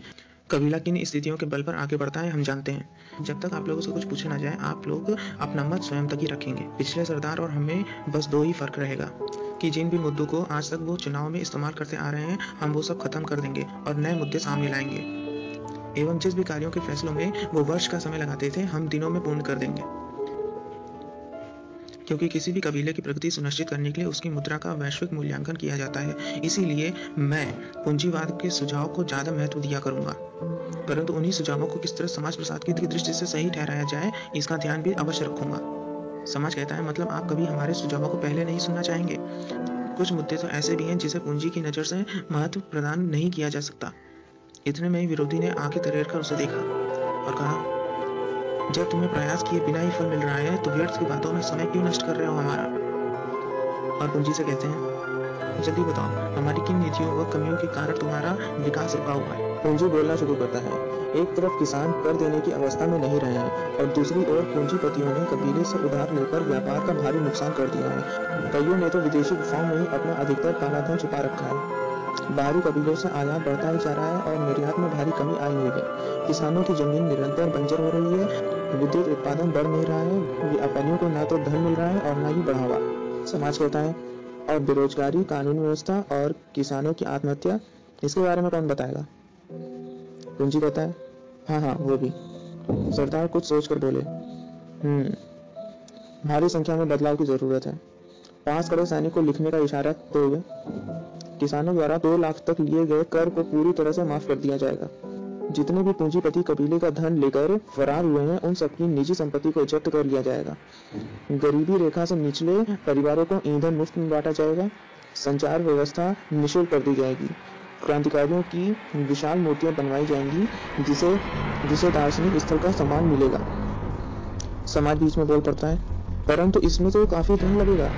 कबीला किन स्थितियों के बल पर आगे बढ़ता है, हम जानते हैं। जब तक आप लोगों से कुछ पूछे ना जाए, आप लोग अपना मत स्वयं तक ही रखेंगे। पिछले सरदार और हमें बस दो ही फ़र्क रहेगा कि जिन भी मुद्दों को आज तक वो चुनाव में इस्तेमाल करते आ रहे हैं, हम वो सब खत्म कर देंगे और नए मुद्दे सामने लाएँगे। एवं जिस भी कार्यों के फैसलों में वो वर्ष का समय लगाते थे, हम दिनों में पूर्ण कर देंगे। क्योंकि किसी भी कबीले की प्रगति सुनिश्चित करने के लिए उसकी मुद्रा का वैश्विक मूल्यांकन किया जाता है। इसीलिए मैं पूंजीवाद के सुझाव को ज़्यादा महत्व दिया करूँगा। परंतु उन्हीं सुझावों को किस तरह समाज प्रसाद की दृष्टि से सही ठहराया जाए, इसका ध्यान भी अवश्य रखूँगा। समाज कहता है मतलब आप कभी हमारे सुझावों को पहले नहीं सुनना चाहेंगे। कुछ मुद्दे तो ऐसे भी हैं जिसे पूंजी की नज़र से महत्व प्रदान नहीं किया जा सकता। इतने में ही विरोधी ने आँखें तरेर उसे देखा और कहा, जब तुम्हें प्रयास किए बिना ही फल मिल रहा है तो व्यर्थ की बातों में समय क्यों नष्ट कर रहे हो हमारा? और पूंजी से कहते हैं, जल्दी बताओ, हमारी किन नीतियों व कमियों के कारण तुम्हारा विकास रुका हुआ है? पूंजी बोलना शुरू करता है, एक तरफ़ किसान कर देने की अवस्था में नहीं रहे हैं और दूसरी ओर पूंजीपतियों ने कबीले से उधार लेकर व्यापार का भारी नुकसान कर दिया है। कईयों ने तो विदेशी गुफाओं में ही अपना अधिकतर कालाधन छुपा रखा है। बाहरी कबीलों से आयात बढ़ता ही जा रहा है और निर्यात में भारी कमी आई हुई है। किसानों की ज़मीन निरंतर बंजर हो रही है। विद्युत उत्पादन बढ़ नहीं रहा है। व्यापारियों को न तो धन मिल रहा है और न ही बढ़ावा। समाज कहता है और बेरोजगारी, कानून व्यवस्था और किसानों की आत्महत्या, इसके बारे में कौन बताएगा? कुंजी कहता है हाँ हाँ वो भी। सरदार कुछ सोच कर बोले हम्म भारी संख्या में बदलाव की ज़रूरत है। पाँच करोड़ सैनिक को लिखने का इशारा तो हुए किसानों द्वारा दो लाख तक लिए गए कर को पूरी तरह से माफ़ कर दिया जाएगा। जितने भी पूंजीपति कबीले का धन लेकर फरार हुए हैं, उन सबकी निजी संपत्ति को जब्त कर लिया जाएगा। गरीबी रेखा से निचले परिवारों को ईंधन मुफ़्त में बांटा जाएगा। संचार व्यवस्था निःशुल्क कर दी जाएगी। क्रांतिकारियों की विशाल मूर्तियाँ बनवाई जाएँगी, जिसे जिसे दार्शनिक स्थल का सम्मान मिलेगा। समाज बीच में बोल पड़ता है। परंतु इसमें तो काफ़ी धन लगेगा,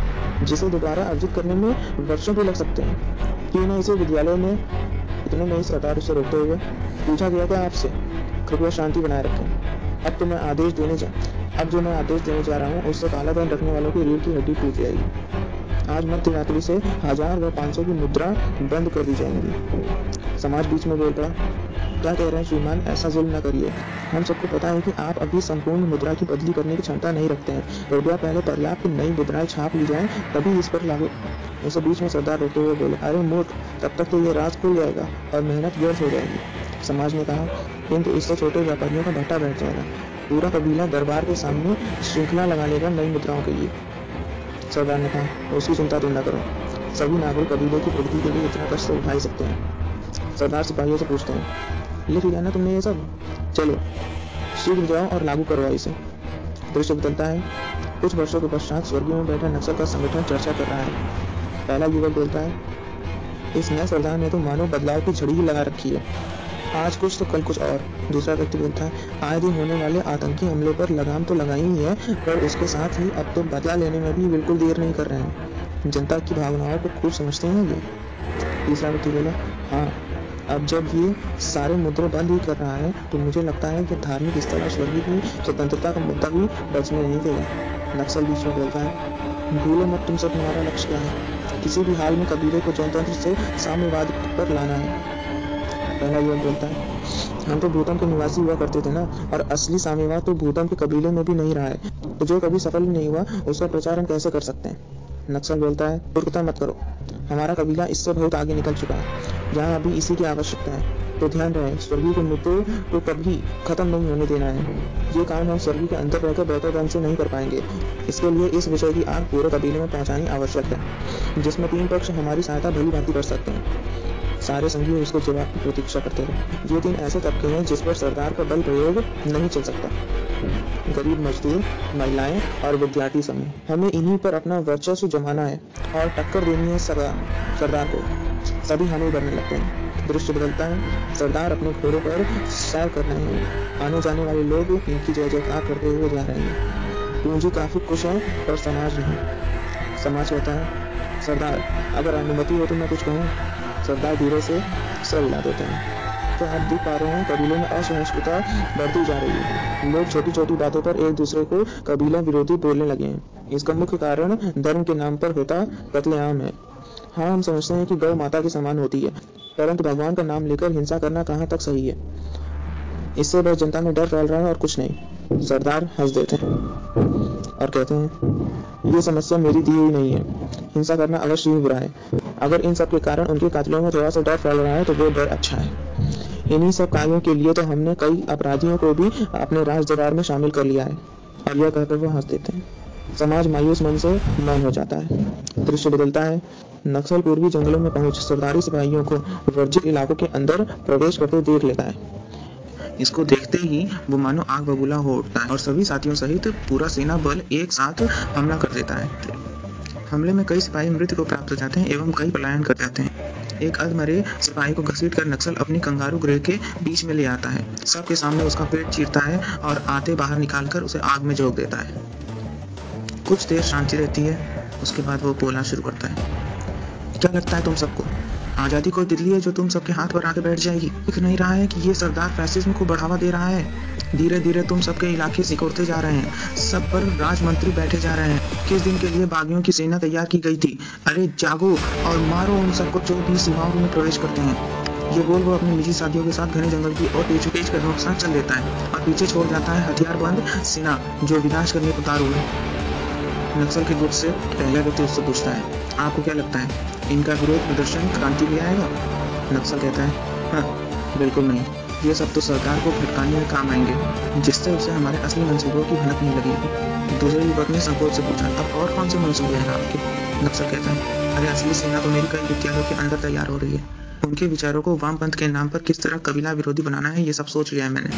जिसे दोबारा अर्जित करने में वर्षों भी लग सकते हैं। क्यों ना इसे विद्यालय में इतने नई सरकार से रोकते हुए पूछा गया था आपसे। कृपया शांति बनाए रखें। अब तो मैं आदेश देने जा, अब जो मैं आदेश देने जा रहा हूँ, उससे काला धन रखने वालों की रीढ़ की हड्डी टूट जाएगी। आज मध्य रात्रि से हज़ार व पाँच सौ की मुद्रा बंद कर दी जाएँगी। समाज बीच में बोल पड़ा, क्या कह रहे हैं श्रीमान, ऐसा जुल्म न करिए। हम सबको पता है कि आप अभी संपूर्ण मुद्रा की बदली करने की क्षमता नहीं रखते हैं। रुपया पहले पर्याप्त नई मुद्राएँ छाप ली जाए, तभी इस पर लागू उसे बीच में सरदार रोकते हुए बोले, अरे मूर्ख, तब तक तो ये राज खुल जाएगा और मेहनत व्यर्थ हो जाएगी। समाज ने कहा किंतु इससे छोटे व्यापारियों का भट्टा बैठ जाएगा। पूरा कबीला दरबार के सामने श्रृंखला लगा लेगा नई मुद्राओं के लिए। सरदार ने कहा, उसकी चिंता तुम न करो। सभी नागरिक कबीले की प्रगति के लिए इतना कष्ट उठा ही सकते हैं। सरदार सिपाहियों से पूछते हैं लिख लिया ना तुमने ये सब? चलो, शीघ्र जाओ और लागू करवाओ इसे। दृश्य बदलता है। कुछ वर्षों के पश्चात स्वर्गीय में बैठा नक्सल का संगठन चर्चा कर रहा है। पहला युवक बोलता है, इस नए सरदार ने तो मानो बदलाव की झड़ी ही लगा रखी है। आज कुछ तो कल कुछ और। दूसरा व्यक्ति बोलता है, आए दिन होने वाले आतंकी हमले पर लगाम तो लगाई ही है, पर उसके साथ ही अब तो बदला लेने में भी बिल्कुल देर नहीं कर रहे हैं। जनता की भावनाओं को खूब समझते हैं ये। तीसरा व्यक्ति बोला हाँ अब जब ये सारे मुद्रे बंद ही कर रहा है तो मुझे लगता है कि धार्मिक स्थल और स्वर्गीय की स्वतंत्रता का मुद्दा भी बचने नहीं देगा। नक्सल बीच में बोलता है, भूलो मत तुमसे तुम्हारा लक्ष्य क्या है? किसी भी हाल में कबीले को जनतंत्र से साम्यवाद पर लाना है। पहला युवक बोलता है हम तो भूतम के निवासी हुआ करते थे ना, और असली साम्यवाद तो भूतम के कबीले में भी नहीं रहा है। तो जो कभी सफल नहीं हुआ, उसका प्रचार हम कैसे कर सकते हैं? नक्सल बोलता है, मूर्खता मत करो। हमारा कबीला इससे बहुत आगे निकल चुका है, जहाँ अभी इसी की आवश्यकता है। तो ध्यान रहे, स्वर्गीय के मुद्दों को कभी खत्म नहीं होने देना है। ये काम हम स्वर्गीय के अंदर रहकर बेहतर ढंग से नहीं कर पाएँगे। इसके लिए इस विषय की आग पूरे कबीले में पहुंचानी आवश्यक है, जिसमें तीन पक्ष हमारी सहायता भली भांति कर सकते हैं। सारे संगी उसके जवाब की प्रतीक्षा करते रहे। ये तीन ऐसे तबके हैं जिस पर सरदार का बल प्रयोग नहीं चल सकता। गरीब मजदूर, महिलाएँ और विद्यार्थी समूह। हमें इन्हीं पर अपना वर्चस्व जमाना है और टक्कर देनी है सरदार को। सभी हानि करने लगते हैं। दृश्य बदलता है। सरदार अपने घोड़े पर सैर कर रहे हैं। आने जाने वाले लोग इनकी जय जयकार करते हुए जा रहे हैं। पूंजी काफ़ी खुश है पर समाज नहीं। समाज कहता है, सरदार, अगर अनुमति हो तो मैं कुछ कहूँ। सरदार धीरे से सर हिला देते हैं। तो आप देख पा रहे हैं, कबीले में असहिष्णुता बढ़ती जा रही है। लोग छोटी छोटी बातों पर एक दूसरे को कबीला विरोधी बोलने लगे हैं। इसका मुख्य कारण धर्म के नाम पर होता कत्लेआम है। हाँ हम समझते हैं कि गौ माता के समान होती है, परंतु भगवान का नाम लेकर हिंसा करना कहाँ तक सही है? इससे बस जनता में डर फैल रहा है और कुछ नहीं। सरदार हंस देते हैं और कहते हैं, ये समस्या मेरी दी हुई नहीं है। हिंसा करना अवश्य ही बुरा है। अगर इन सब के कारण उनके कातलों में थोड़ा सा डर फैल रहा है तो वो डर अच्छा है। इन्हीं सब कार्यों के लिए तो हमने कई अपराधियों को भी अपने राज दरबार में शामिल कर लिया है। और यह कहकर वो हंस देते हैं। समाज मायूस मन से मौन हो जाता है। दृश्य बदलता है। नक्सल पूर्वी जंगलों में पहुँच सरदारी सिपाहियों को वर्जित इलाकों के अंदर प्रवेश करते देख लेता है। इसको देखते ही वो मानो आग बबूला हो उठता है और सभी साथियों सहित पूरा सेना बल एक साथ हमला कर देता है। हमले में कई सिपाही मृत्यु को प्राप्त हो जाते हैं एवं कई पलायन कर जाते हैं। एक अधमरे सिपाही को घसीट कर नक्सल अपनी कंगारू गृह के बीच में ले आता है। सबके सामने उसका पेट चीरता है और आते बाहर निकालकर उसे आग में झोंक देता है। कुछ देर शांति रहती है, उसके बाद वो बोलना शुरू करता है। क्या लगता है तुम सबको? आज़ादी कोई तितली है जो तुम सबके हाथ पर आके बैठ जाएगी। दिख नहीं रहा है कि ये सरदार फैसिज्म को बढ़ावा दे रहा है। धीरे धीरे तुम सबके इलाके सिकोड़ते जा रहे हैं। सब पर राजमंत्री बैठे जा रहे हैं। किस दिन के लिए बागियों की सेना तैयार की गई थी? अरे जागो और मारो उन सबको जो भी सीमाओं में प्रवेश करते हैं। ये बोल वो अपने निजी साथियों के साथ घने जंगल की ओर पेच पेच कदमों के साथ चल देता है और पीछे छोड़ जाता है हथियार बंद सेना, जो विनाश करने को उतारू है। नक्सल के गुट से पहला व्यक्ति उससे पूछता है आपको क्या लगता है? इनका विरोध प्रदर्शन क्रांति ले आएगा? नक्सल कहता है हाँ बिल्कुल नहीं। ये सब तो सरकार को भटकाने में काम आएँगे, जिससे उसे हमारे असली मंसूबों की भनक नहीं लगेगी। दूसरे युवक ने संकोच से पूछा, अब और कौन से मंसूबे हैं आपके? नक्सल कहता है, अरे असली सेना तो मेरी कई विद्यालयों के अंदर तैयार हो रही है। उनके विचारों को वामपंथ के नाम पर किस तरह कबीला विरोधी बनाना है, ये सब सोच लिया है मैंने।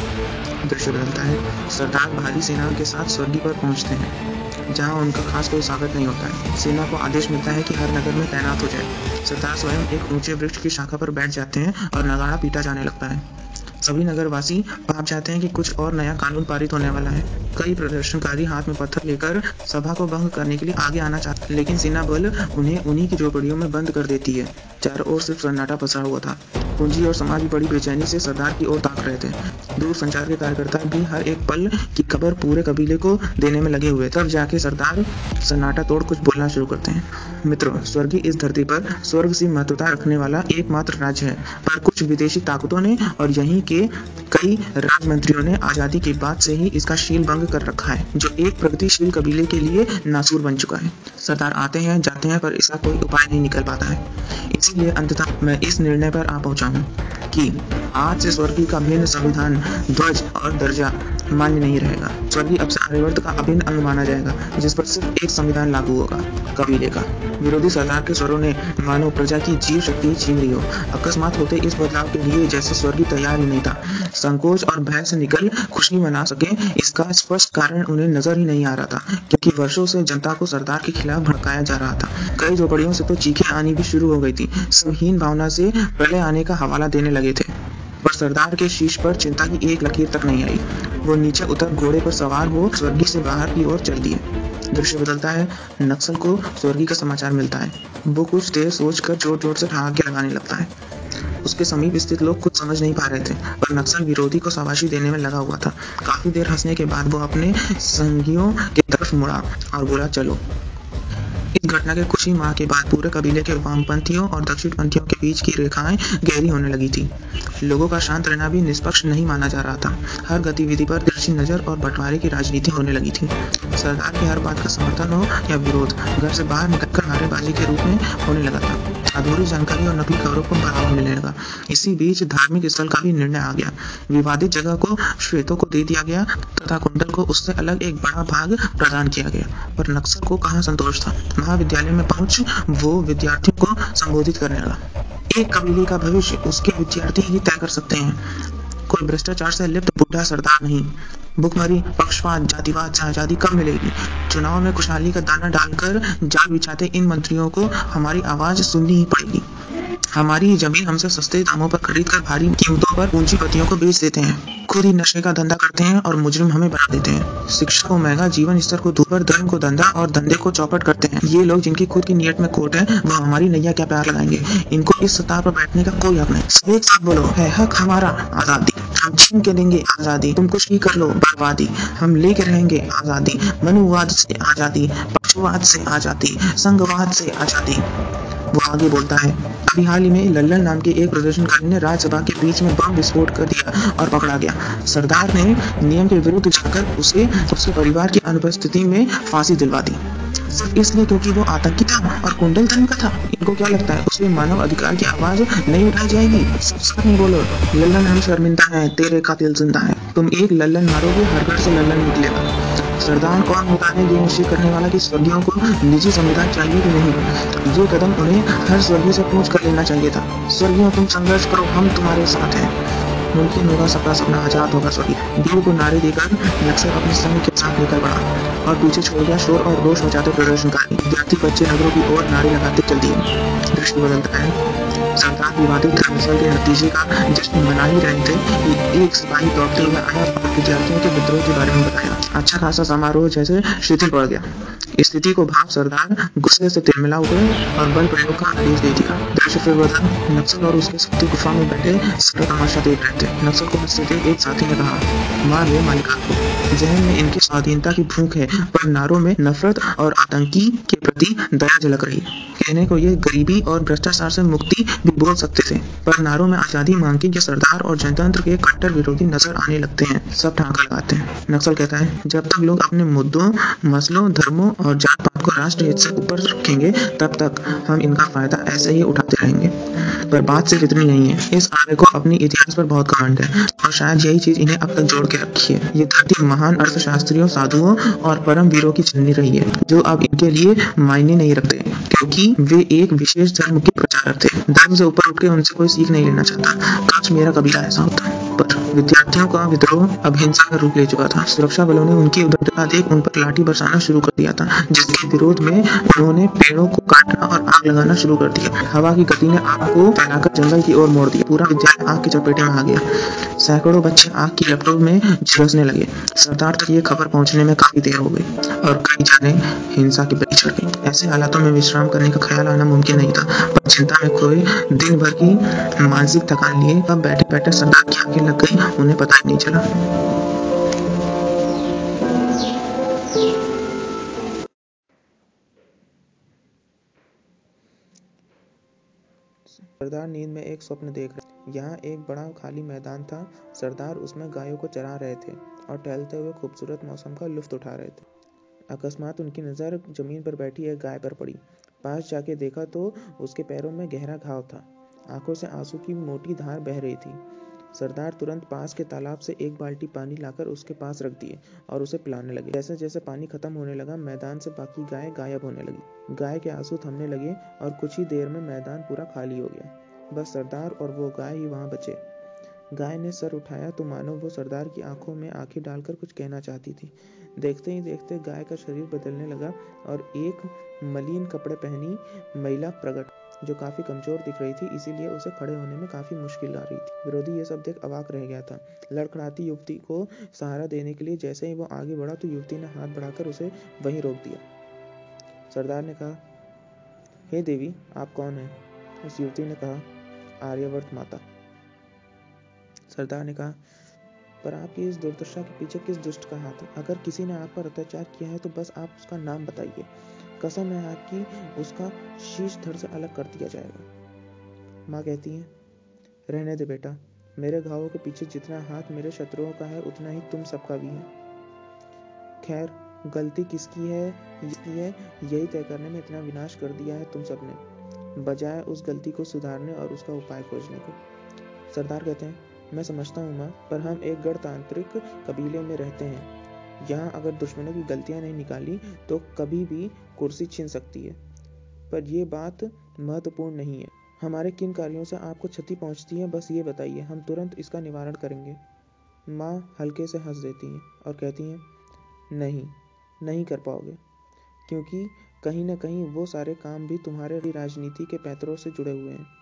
दृश्य बदलता है, सरदार भारी सेना के साथ स्वर्गी पर पहुँचते हैं। जहाँ उनका खास कोई स्वागत नहीं होता है। सेना को आदेश मिलता है कि हर नगर में तैनात हो जाए। सरदार स्वयं एक ऊँचे वृक्ष की शाखा पर बैठ जाते हैं और नगाड़ा पीटा जाने लगता है। सभी नगरवासी भाप जाते हैं कि कुछ और नया कानून पारित होने वाला है। कई प्रदर्शनकारी हाथ में पत्थर लेकर सभा को भंग करने के लिए आगे आना चाहते हैं लेकिन सेना बल उन्हें उन्हीं की झोपड़ियों में बंद कर देती है। चारों ओर सिर्फ़ सन्नाटा पसरा हुआ था। पूंजी और समाज भी बड़ी बेचैनी से सरदार की ओर ताक रहे थे। दूर संचार के कार्यकर्ता भी हर एक पल की खबर पूरे कबीले को देने में लगे हुए तब जाके सरदार सन्नाटा तोड़ कुछ बोलना शुरू करते हैं। मित्रों स्वर्गीय इस धरती पर स्वर्ग से महत्वता रखने वाला एकमात्र राज्य है। पर कुछ विदेशी ताकतों ने और यहीं के कई राजमंत्रियों ने आज़ादी के बाद से ही इसका शील भंग कर रखा है, जो एक प्रगतिशील कबीले के लिए नासूर बन चुका है। सरदार आते हैं, जाते हैं, पर इसका कोई उपाय नहीं निकल पाता है। इसीलिए अंततः मैं इस निर्णय पर आ पहुँचा हूँ कि आज से स्वर्गीय का भिन्न संविधान ध्वज और दर्जा मान्य नहीं रहेगा। स्वर्गीय अब आर्यवर्त का अभिन्न अंग माना जाएगा, जिस पर सिर्फ़ एक संविधान लागू होगा कबीले का विरोधी सरकार के स्वरों ने मानव प्रजा की जीव शक्ति छीन ली हो। अकस्मात होते इस बदलाव के लिए जैसे स्वर्गीय तैयार ही नहीं था संकोच और भय से निकल खुशी मना सके, इसका स्पष्ट कारण उन्हें नज़र ही नहीं आ रहा था, क्योंकि वर्षों से जनता को सरदार के खिलाफ भड़काया जा रहा था। कई झोपड़ियों से तो चीखें आनी भी शुरू हो गई थी समहीन भावना से पहले आने का हवाला देने लगे थे। पर सरदार के शीश पर चिंता की एक लकीर तक नहीं आई। वो नीचे उतर घोड़े पर सवार हो स्वर्गी से बाहर की ओर चल दिए। दृश्य बदलता है, नक्सल को स्वर्गीय का समाचार मिलता है। वो कुछ देर सोचकर ज़ोर ज़ोर से ठहाके लगाने लगता है। उसके समीप स्थित लोग कुछ समझ नहीं पा रहे थे, पर नक्सल विरोधी को शाबाशी देने में लगा हुआ था। काफ़ी देर हंसने के बाद वो अपने संगियों की तरफ़ मुड़ा और बोला, चलो। इस घटना के कुछ ही माह के बाद पूरे कबीले के वामपंथियों और दक्षिणपंथियों के बीच की रेखाएँ गहरी होने लगी थी। लोगों का शांत रहना भी निष्पक्ष नहीं माना जा रहा था। हर गतिविधि पर तिरछी नज़र और बंटवारे की राजनीति होने लगी थी। सरकार की हर बात का समर्थन हो या विरोध, घर से बाहर निकलकर नारेबाजी के रूप में होने लगा था। अधूरी जानकारी और नकली खबरों को बढ़ावा मिलने लगा इसी बीच धार्मिक स्थल का भी निर्णय आ गया। विवादित जगह को, श्वेतों को दे दिया गया तथा कुंडल को उससे अलग एक बड़ा भाग प्रदान किया गया। पर नक्सल को कहाँ संतोष था? महाविद्यालय में पहुँच वो विद्यार्थियों को संबोधित करने लगा। एक कबीले का भविष्य, उसके विद्यार्थी ही तय कर सकते हैं। कोई भ्रष्टाचार से लिप्त बुढ़ा सरदार नहीं। भुखमरी पक्षवाद जातिवाद से आज़ादी कब मिलेगी। चुनाव में खुशहाली का दाना डालकर जाल बिछाते इन मंत्रियों को हमारी आवाज़ सुननी ही पड़ेगी। हमारी ज़मीन हमसे सस्ते दामों पर खरीद कर भारी कीमतों पर पूंजीपतियों को बेच देते हैं। खुद ही नशे का धंधा करते हैं और मुजरिम हमें बना देते हैं। शिक्षा को महँगा जीवन स्तर को दूर धर्म को धंधा और धंधे को चौपट करते हैं। ये लोग जिनकी खुद की नियत में खोट है, वो हमारी नैया क्या प्यार लगाएँगे? इनको इस सत्ता पर बैठने का कोई हक नहीं। सब एक साथ बोलो, है हक हमारा, आज़ादी। हम छीन के देंगे आज़ादी। तुम कुछ भी कर लो, बर्बादी। हम लेके रहेंगे आज़ादी। मनुवाद से आज़ादी, पक्षवाद से आज़ादी, संघवाद से आज़ादी। वो आगे बोलता है, अभी हाल ही में लल्लन नाम के एक प्रदर्शनकारी ने राज्यसभा के बीच में बम विस्फोट कर दिया और पकड़ा गया। सरदार ने नियम के विरुद्ध जाकर उसे उसके परिवार की अनुपस्थिति में फांसी दिलवा दी। इसलिए क्योंकि वो आतंकी था और कुंडल धर्म का था। इनको क्या लगता है उसमें मानव अधिकार की आवाज़ नहीं उठाई जाएगी? साथ में बोलो। लल्लन हम शर्मिंदा है, तेरे कातिल ज़िंदा है। तुम एक लल्लन मारोगे, हर घर से लल्लन निकलेगा। सरदार कौन होता है ये निश्चित करने वाला कि स्वर्गीयों को निजी संविधान चाहिए कि नहीं? ये कदम उन्हें हर स्वर्गीय से पूछ कर लेना चाहिए था। स्वर्गियों, तुम संघर्ष करो, हम तुम्हारे साथ हैं। मुमकिन होगा सबका सपना आज़ाद होगा सॉरी भीड़ को नारे देकर नक्सल अपने संघ के साथ निकल पड़ा और पीछे छोड़ गया शोर और रोष मचाते प्रदर्शनकारी। विद्यार्थी बच्चे नगरों की ओर नारे लगाते चल दिए दृष्टि बदलता है। सरदार विवादित धर्मस्थल के नतीजे का जश्न मना ही रहे थे। एक सिपाही दौड़ते हुए आया और विद्यार्थियों के विद्रोह के बारे में बताया। अच्छा खासा समारोह जैसे शिथिल पड़ गया। स्थिति को भाव सरदार गुस्से से तिलमिला उठे और बल प्रयोग का आदेश दे दिया। दर्शक नक्सल और उसके साथी गुफा में बैठे सबका तमाशा देख रहे थे। नक्सल को हँसते एक साथी ने कहा, मार रे मालिका को जहन में इनकी स्वाधीनता की भूख है, पर नारों में नफरत और आतंकी के प्रति दया झलक रही। कहने को ये गरीबी और भ्रष्टाचार से मुक्ति भी बोल सकते थे, पर नारों में आज़ादी मांगने के सरदार और जनतंत्र के कट्टर विरोधी नज़र आने लगते हैं। सब ठाका लगाते हैं। नक्सल कहता है, जब तक लोग अपने मुद्दों, मसलों, धर्मों और जात तक को राष्ट्र हित से ऊपर रखेंगे, तब तक हम इनका फ़ायदा ऐसे ही उठाते रहेंगे। पर बात सिर्फ़ इतनी नहीं है। इस आर्य को अपने इतिहास पर बहुत कमांड है और शायद यही चीज़ इन्हें अब तक जोड़ के रखी है। ये धरती महान अर्थशास्त्रियों, साधुओं और परम वीरों की चलनी रही है, जो अब इनके लिए मायने नहीं रखते, क्योंकि वे एक विशेष धर्म के थे धर्म से ऊपर उठ के उनसे कोई सीख नहीं लेना चाहता। काश मेरा कबीला ऐसा होता। पर विद्यार्थियों का विद्रोह अब हिंसा का रूप ले चुका था। सुरक्षा बलों ने उनकी उदरता देख उन पर लाठी बरसाना शुरू कर दिया था, जिसके विरोध में उन्होंने पेड़ों को काटना और आग लगाना शुरू कर दिया। हवा की गति ने आग को फैलाकर जंगल की ओर मोड़ दिया। पूरा विद्यालय आग की चपेटे में आ गया। सैकड़ों बच्चे आग की लपटों में झुलसने लगे। सरदार तक ये खबर पहुँचने में काफ़ी देर हो गई और कई जाने हिंसा की बड़ी चढ़ गई। ऐसे हालातों में विश्राम करने का ख्याल आना मुमकिन नहीं था, पर चिंता में खोए दिन भर की मानसिक थकान लिए तब बैठे बैठे सरदार की आगे लग गई, उन्हें पता ही नहीं चला। सरदार नींद में एक स्वप्न देख रहे यहाँ एक बड़ा खाली मैदान था। सरदार उसमें गायों को चरा रहे थे और टहलते हुए खूबसूरत मौसम का लुफ्त उठा रहे थे। अकस्मात उनकी नज़र ज़मीन पर बैठी एक गाय पर पड़ी। पास जाके देखा तो उसके पैरों में गहरा घाव था। आँखों से आँसू की मोटी धार बह रही थी। सरदार तुरंत पास के तालाब से एक बाल्टी पानी लाकर उसके पास रख दिए और उसे पिलाने लगे। जैसे जैसे पानी खत्म होने लगा, मैदान से बाकी गाय गायब होने लगी। गाय के आँसू थमने लगे और कुछ ही देर में मैदान पूरा खाली हो गया। बस सरदार और वो गाय ही वहाँ बचे। गाय ने सर उठाया तो मानो वो सरदार की आँखों में आँखें डालकर कुछ कहना चाहती थी। देखते ही देखते गाय का शरीर बदलने लगा और एक मलिन कपड़े पहनी महिला प्रकट जो काफ़ी कमज़ोर दिख रही थी, इसीलिए उसे खड़े होने में काफ़ी मुश्किल आ रही थी। विरोधी ये सब देख अवाक रह गया था। लड़खड़ाती युवती को सहारा देने के लिए जैसे ही वो आगे बढ़ा तो युवती ने हाथ बढ़ाकर उसे वहीं रोक दिया। सरदार ने कहा, हे hey देवी, आप कौन हैं? उस युवती ने कहा, आर्यवर्त माता। सरदार ने कहा, पर आपकी इस दुर्दशा के पीछे किस दुष्ट का हाथ है? अगर किसी ने आप पर अत्याचार किया है तो बस आप उसका नाम बताइए। कसम है आपकी, उसका शीश धड़ से अलग कर दिया जाएगा। माँ कहती है, रहने दे बेटा, मेरे घावों के पीछे जितना हाथ मेरे शत्रुओं का है, उतना ही तुम सबका भी है। खैर, गलती किसकी है इसकी है, यही तय करने में इतना विनाश कर दिया है तुम सबने। बजाय उस गलती को सुधारने और उसका उपाय खोजने को। सरदार कहते हैं, मैं समझता हूँ माँ, पर हम एक गणतांत्रिक कबीले में रहते हैं। यहाँ अगर दुश्मनों की गलतियाँ नहीं निकाली तो कभी भी कुर्सी छीन सकती है। पर यह बात महत्वपूर्ण नहीं है। हमारे किन कार्यों से आपको क्षति पहुँचती है, बस ये बताइए। हम तुरंत इसका निवारण करेंगे। माँ हल्के से हंस देती हैं और कहती हैं, नहीं नहीं कर पाओगे। क्योंकि कहीं ना कहीं वो सारे काम भी तुम्हारे राजनीति के पैतरों से जुड़े हुए हैं।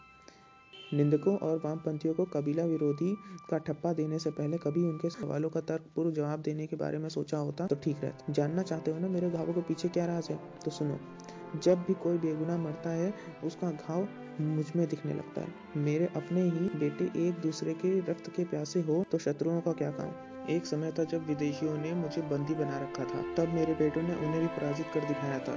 निंदकों और वामपंथियों को कबीला विरोधी का ठप्पा देने से पहले कभी उनके सवालों का तर्कपूर्ण जवाब देने के बारे में सोचा होता तो ठीक रहता। जानना चाहते हो ना मेरे घावों के पीछे क्या राज है? तो सुनो, जब भी कोई बेगुनाह मरता है, उसका घाव मुझमें दिखने लगता है। मेरे अपने ही बेटे एक दूसरे के रक्त के प्यासे हो तो शत्रुओं का क्या काम? एक समय था जब विदेशियों ने मुझे बंदी बना रखा था। तब मेरे बेटों ने उन्हें भी पराजित कर दिखाया था।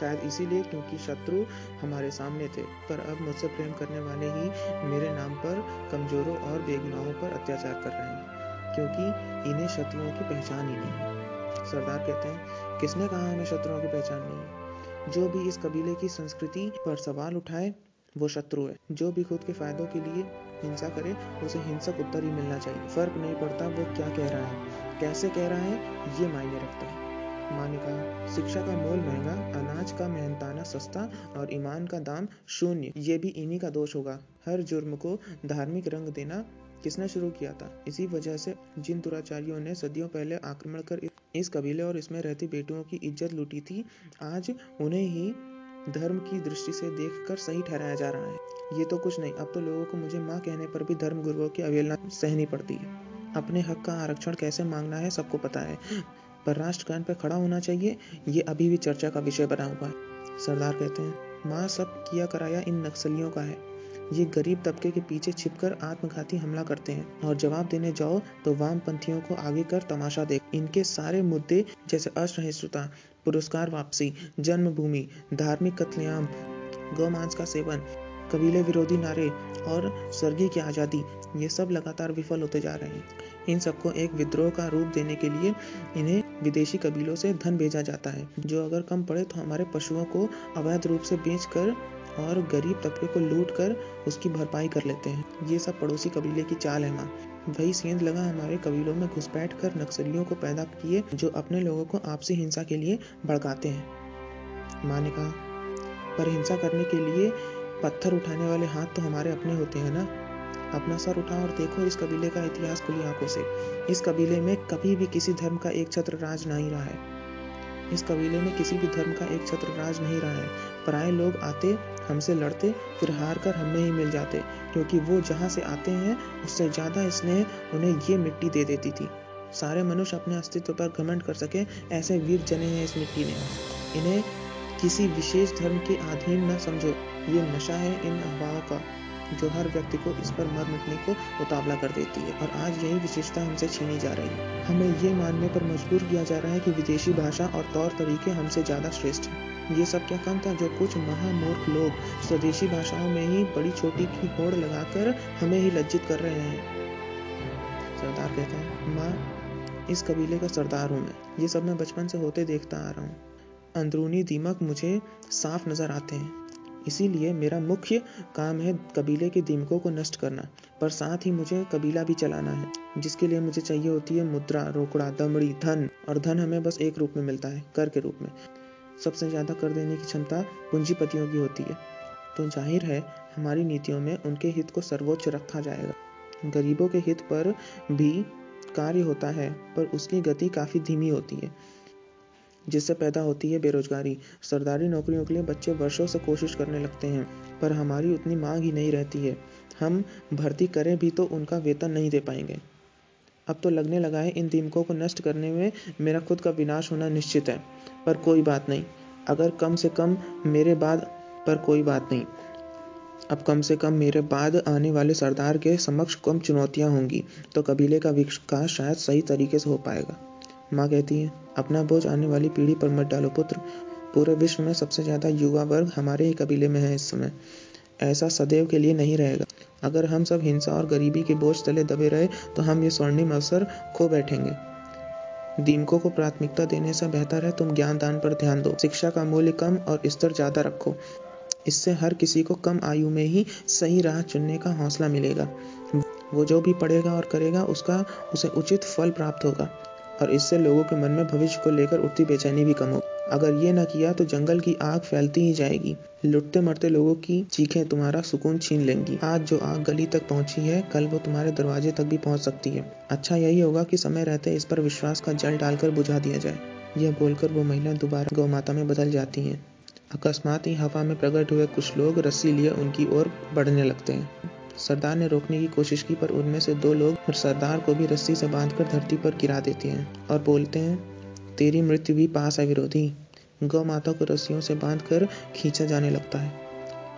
शायद इसीलिए क्योंकि शत्रु हमारे सामने थे। पर अब मुझसे प्रेम करने वाले ही मेरे नाम पर कमजोरों और बेगुनाहों पर अत्याचार कर रहे हैं, क्योंकि इन्हें शत्रुओं की पहचान ही नहीं है। सरदार कहते हैं, किसने कहा हमें शत्रुओं की पहचान नहीं है? जो भी इस कबीले की संस्कृति पर सवाल उठाए, वो शत्रु है। जो भी खुद के फायदों के लिए हिंसा करे, उसे हिंसक उत्तर ही मिलना चाहिए। फ़र्क नहीं पड़ता वो क्या कह रहा है। कैसे कह रहा है, ये मायने रखता है। माँ ने कहा शिक्षा का मोल महँगा, अनाज का मेहनताना सस्ता और ईमान का दाम शून्य। ये भी इन्हीं का दोष होगा। हर जुर्म को धार्मिक रंग देना किसने शुरू किया था? इसी वजह से जिन दुराचारियों ने सदियों पहले आक्रमण कर इस कबीले और इसमें रहती बेटियों की इज़्ज़त लूटी थी, आज उन्हें ही धर्म की दृष्टि से देखकर सही ठहराया जा रहा है। ये तो कुछ नहीं, अब तो लोगों को मुझे माँ कहने पर भी धर्म गुरुओं की अवहेलना सहनी पड़ती है। अपने हक का आरक्षण कैसे मांगना है, सबको पता है। पर राष्ट्रगान पर खड़ा होना चाहिए, ये अभी भी चर्चा का विषय बना हुआ है। सरदार कहते हैं, माँ, सब किया कराया इन नक्सलियों का है। ये गरीब तबके के पीछे छिपकर आत्मघाती हमला करते हैं। और जवाब देने जाओ तो वामपंथियों को आगे कर तमाशा देख। इनके सारे मुद्दे जैसे असहिष्णुता, पुरस्कार वापसी, जन्मभूमि, धार्मिक कत्लेआम गौमांस का सेवन, कबीले विरोधी नारे और स्वर्गीय की आज़ादी, ये सब लगातार विफल होते जा रहे हैं। इन सबको एक विद्रोह का रूप देने के लिए इन्हें विदेशी कबीलों से धन भेजा जाता है, जो अगर कम पड़े तो हमारे पशुओं को अवैध रूप से बेचकर और गरीब तबके को लूट कर उसकी भरपाई कर लेते हैं। ये सब पड़ोसी कबीले की चाल है, माँ। वही सेंध लगा हमारे कबीलों में घुसपैठ कर नक्सलियों को पैदा किए, जो अपने लोगों को आपसी हिंसा के लिए भड़काते हैं। माँ ने कहा, पर हिंसा करने के लिए पत्थर उठाने वाले हाथ तो हमारे अपने होते हैं ना? अपना सर उठाओ और देखो, इस कबीले का इतिहास खुली आँखों से। इस कबीले में कभी भी किसी धर्म का एक छत्र राज नहीं रहा है। इस कबीले में किसी भी धर्म का एक छत्र राज नहीं रहा है। पराए लोग आते, हमसे लड़ते, फिर हार कर हमें ही मिल जाते, क्योंकि वो जहाँ से आते हैं, उससे ज़्यादा स्नेह उन्हें ये मिट्टी दे देती थी। सारे मनुष्य अपने अस्तित्व पर घमंड कर सके, ऐसे वीर जने हैं इस मिट्टी ने। इन्हें किसी विशेष धर्म के अधीन न समझो। ये नशा है इन अफवाहों का, जो हर व्यक्ति को इस पर मर मिटने को उतावला कर देती है। और आज यही विशेषता हमसे छीनी जा रही है। हमें ये मानने पर मजबूर किया जा रहा है कि विदेशी भाषा और तौर तरीके हमसे ज़्यादा श्रेष्ठ हैं। ये सब क्या कम था जो कुछ महामूर्ख लोग स्वदेशी भाषाओं में ही बड़ी छोटी की होड़ लगाकर हमें ही लज्जित कर रहे हैं? सरदार कहते हैं, माँ, इस कबीले का सरदार हूँ मैं। ये सब मैं बचपन से होते देखता आ रहा हूँ। अंदरूनी दीमक मुझे साफ़ नज़र आते हैं। इसीलिए मेरा मुख्य काम है कबीले के दीमकों को नष्ट करना, पर साथ ही मुझे कबीला भी चलाना है, जिसके लिए मुझे चाहिए होती है मुद्रा, रोकड़ा, दमड़ी, धन, और धन हमें बस एक रूप में मिलता है, कर के रूप में। सबसे ज़्यादा कर देने की क्षमता पूंजीपतियों की होती है। तो ज़ाहिर है, हमारी नीतियों में उनके हित को सर्वोच्च रखा जाएगा। गरीबों के हित पर भी कार्य होता है, पर उसकी गति काफ़ी धीमी होती है। जिससे पैदा होती है बेरोजगारी। सरदारी नौकरियों के लिए बच्चे वर्षों से कोशिश करने लगते हैं, पर हमारी उतनी मांग ही नहीं रहती है। हम भर्ती करें भी तो उनका वेतन नहीं दे पाएँगे। अब तो लगने लगा है इन दीमकों को नष्ट करने में मेरा खुद का विनाश होना निश्चित है, पर कोई बात नहीं। अगर कम से कम मेरे बाद, पर कोई बात नहीं। अब कम से कम मेरे बाद आने वाले सरदार के समक्ष कम चुनौतियाँ होंगी तो कबीले का विकास शायद सही तरीके से हो पाएगा। माँ कहती है अपना बोझ आने वाली पीढ़ी पर मत डालो, पुत्र। पूरे विश्व में सबसे ज़्यादा युवा वर्ग हमारे ही कबीले में है इस समय। ऐसा सदैव के लिए नहीं रहेगा। अगर हम सब हिंसा और गरीबी के बोझ तले दबे रहे तो हम ये स्वर्णिम अवसर खो बैठेंगे। दीमकों को प्राथमिकता देने से बेहतर है, तुम ज्ञान दान पर ध्यान दो। शिक्षा का मूल्य कम और स्तर ज़्यादा रखो। इससे हर किसी को कम आयु में ही सही राह चुनने का हौसला मिलेगा। वो जो भी पढ़ेगा और करेगा, उसका, उसे उचित फल प्राप्त होगा। और इससे लोगों के मन में भविष्य को लेकर उठती बेचैनी भी कम हो। अगर ये ना किया तो जंगल की आग फैलती ही जाएगी। लुटते मरते लोगों की चीखें तुम्हारा सुकून छीन लेंगी। आज जो आग गली तक पहुँची है, कल वो तुम्हारे दरवाजे तक भी पहुँच सकती है। अच्छा यही होगा कि समय रहते इस पर विश्वास का जल डालकर बुझा दिया जाए। यह बोलकर वो महिला दोबारा गौ माता में बदल जाती है। अकस्मात ही हवा में प्रकट हुए कुछ लोग रस्सी लिए उनकी ओर बढ़ने लगते हैं। सरदार ने रोकने की कोशिश की, पर उनमें से दो लोग सरदार को भी रस्सी से बांधकर धरती पर गिरा देते हैं और बोलते हैं, तेरी मृत्यु भी पास है विरोधी। गौ माता को रस्सियों से बांधकर खींचा जाने लगता है।